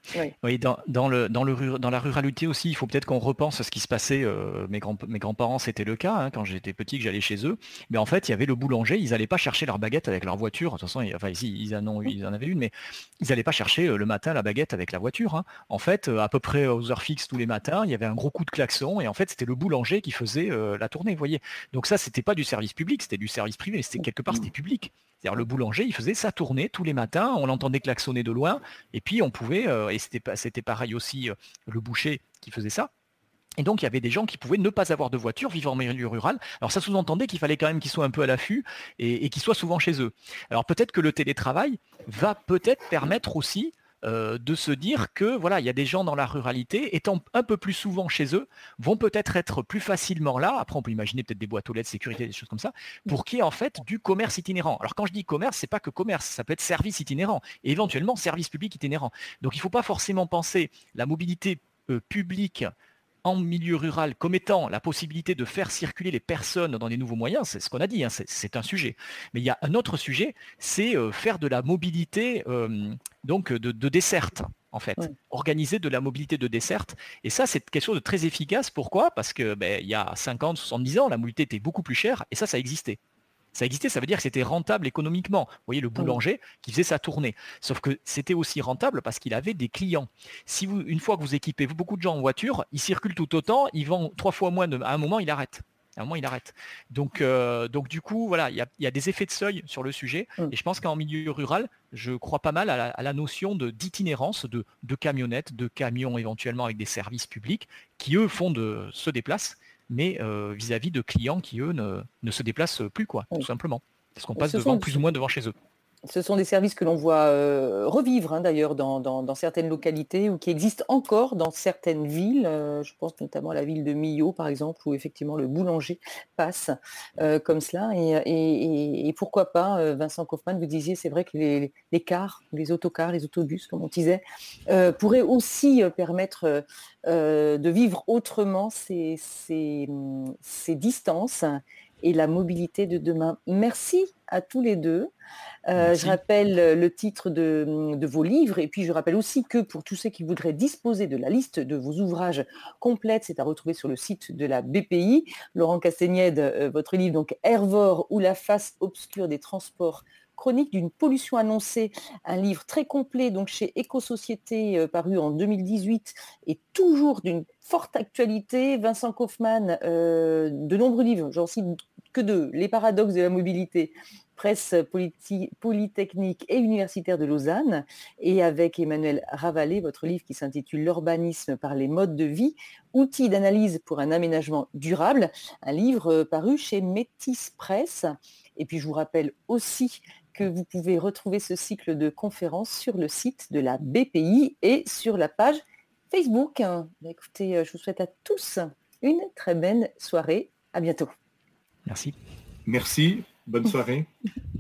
Oui, dans, le, dans, le, dans la ruralité aussi, il faut peut-être qu'on repense à ce qui se passait. Euh, mes, grands, mes grands-parents, c'était le cas, hein, quand j'étais petit, que j'allais chez eux. Mais en fait, il y avait le boulanger, ils n'allaient pas chercher leur baguette avec leur voiture. De toute façon, enfin, ici, ils en, ont, ils en avaient une, mais ils n'allaient pas chercher euh, le matin la baguette avec la voiture. Hein. En fait, euh, à peu près aux heures fixes tous les matins, il y avait un gros coup de klaxon, et en fait, c'était le boulanger qui faisait la tournée, vous voyez. Donc ça, c'était pas du service public, c'était du service privé, c'était quelque part, c'était public. C'est-à-dire le boulanger, il faisait sa tournée tous les matins, on l'entendait klaxonner de loin, et puis on pouvait, euh, et c'était pareil aussi euh, le boucher qui faisait ça. Et donc il y avait des gens qui pouvaient ne pas avoir de voiture, vivre en milieu rural. Alors ça sous-entendait qu'il fallait quand même qu'ils soient un peu à l'affût et, et qu'ils soient souvent chez eux. Alors peut-être que le télétravail va peut-être permettre aussi euh, de se dire que voilà, il y a des gens dans la ruralité, étant un peu plus souvent chez eux, vont peut-être être plus facilement là. Après, on peut imaginer peut-être des boîtes aux lettres, sécurité, des choses comme ça, pour qu'il y ait en fait du commerce itinérant. Alors quand je dis commerce, c'est pas que commerce, ça peut être service itinérant et éventuellement service public itinérant. Donc il ne faut pas forcément penser la mobilité euh, publique en milieu rural comme étant la possibilité de faire circuler les personnes dans des nouveaux moyens, c'est ce qu'on a dit, hein, c'est un sujet. Mais il y a un autre sujet, c'est euh, faire de la mobilité euh, donc de, de desserte en fait, organiser de la mobilité de desserte. Et ça, c'est quelque chose de très efficace. Pourquoi? Parce que ben, il y a 50, 70 ans, la mobilité était beaucoup plus chère et ça, ça existait ça existait, ça veut dire que c'était rentable économiquement. Vous voyez, le ah boulanger qui faisait sa tournée. Sauf que c'était aussi rentable parce qu'il avait des clients. Si vous, une fois que vous équipez beaucoup de gens en voiture, ils circulent tout autant, ils vendent trois fois moins, de, à un moment, il arrête. À un moment, il arrête. Donc, euh, donc du coup, voilà, il y, a, des effets de seuil sur le sujet. Mm. Et je pense qu'en milieu rural, je crois pas mal à la, notion d'itinérance de, de, camionnettes, de camions éventuellement avec des services publics qui, eux, font de, se déplacent mais euh, vis-à-vis de clients qui, eux, ne, se déplacent plus, quoi, tout simplement. Parce qu'on passe devant, plus ou moins devant chez eux. Ce sont des services que l'on voit euh, revivre hein, d'ailleurs dans, certaines localités ou qui existent encore dans certaines villes. Euh, je pense notamment à la ville de Millau par exemple où effectivement le boulanger passe euh, comme cela. Et, pourquoi pas, Vincent Kaufmann, vous disiez c'est vrai que les, cars, les autocars, les autobus comme on disait, pourraient aussi permettre de vivre autrement ces, ces distances et la mobilité de demain. Merci à tous les deux. Euh, je rappelle le titre de, vos livres et puis je rappelle aussi que pour tous ceux qui voudraient disposer de la liste de vos ouvrages complètes, c'est à retrouver sur le site de la BPI. Laurent Castagnède, euh, votre livre donc Hervore ou la face obscure des transports chronique d'une pollution annoncée, un livre très complet donc chez Éco-Société euh, paru en 2018 et toujours d'une forte actualité. Vincent Kaufmann, de nombreux livres, j'en cite que deux, Les paradoxes de la mobilité, presse polytechnique et universitaire de Lausanne, et avec Emmanuel Ravalet, votre livre qui s'intitule L'urbanisme par les modes de vie, outils d'analyse pour un aménagement durable, un livre euh, paru chez Métis Presse. Et puis je vous rappelle aussi que vous pouvez retrouver ce cycle de conférences sur le site de la BPI et sur la page Facebook. Écoutez, euh, je vous souhaite à tous une très belle soirée. À bientôt. Merci. Merci. Bonne soirée.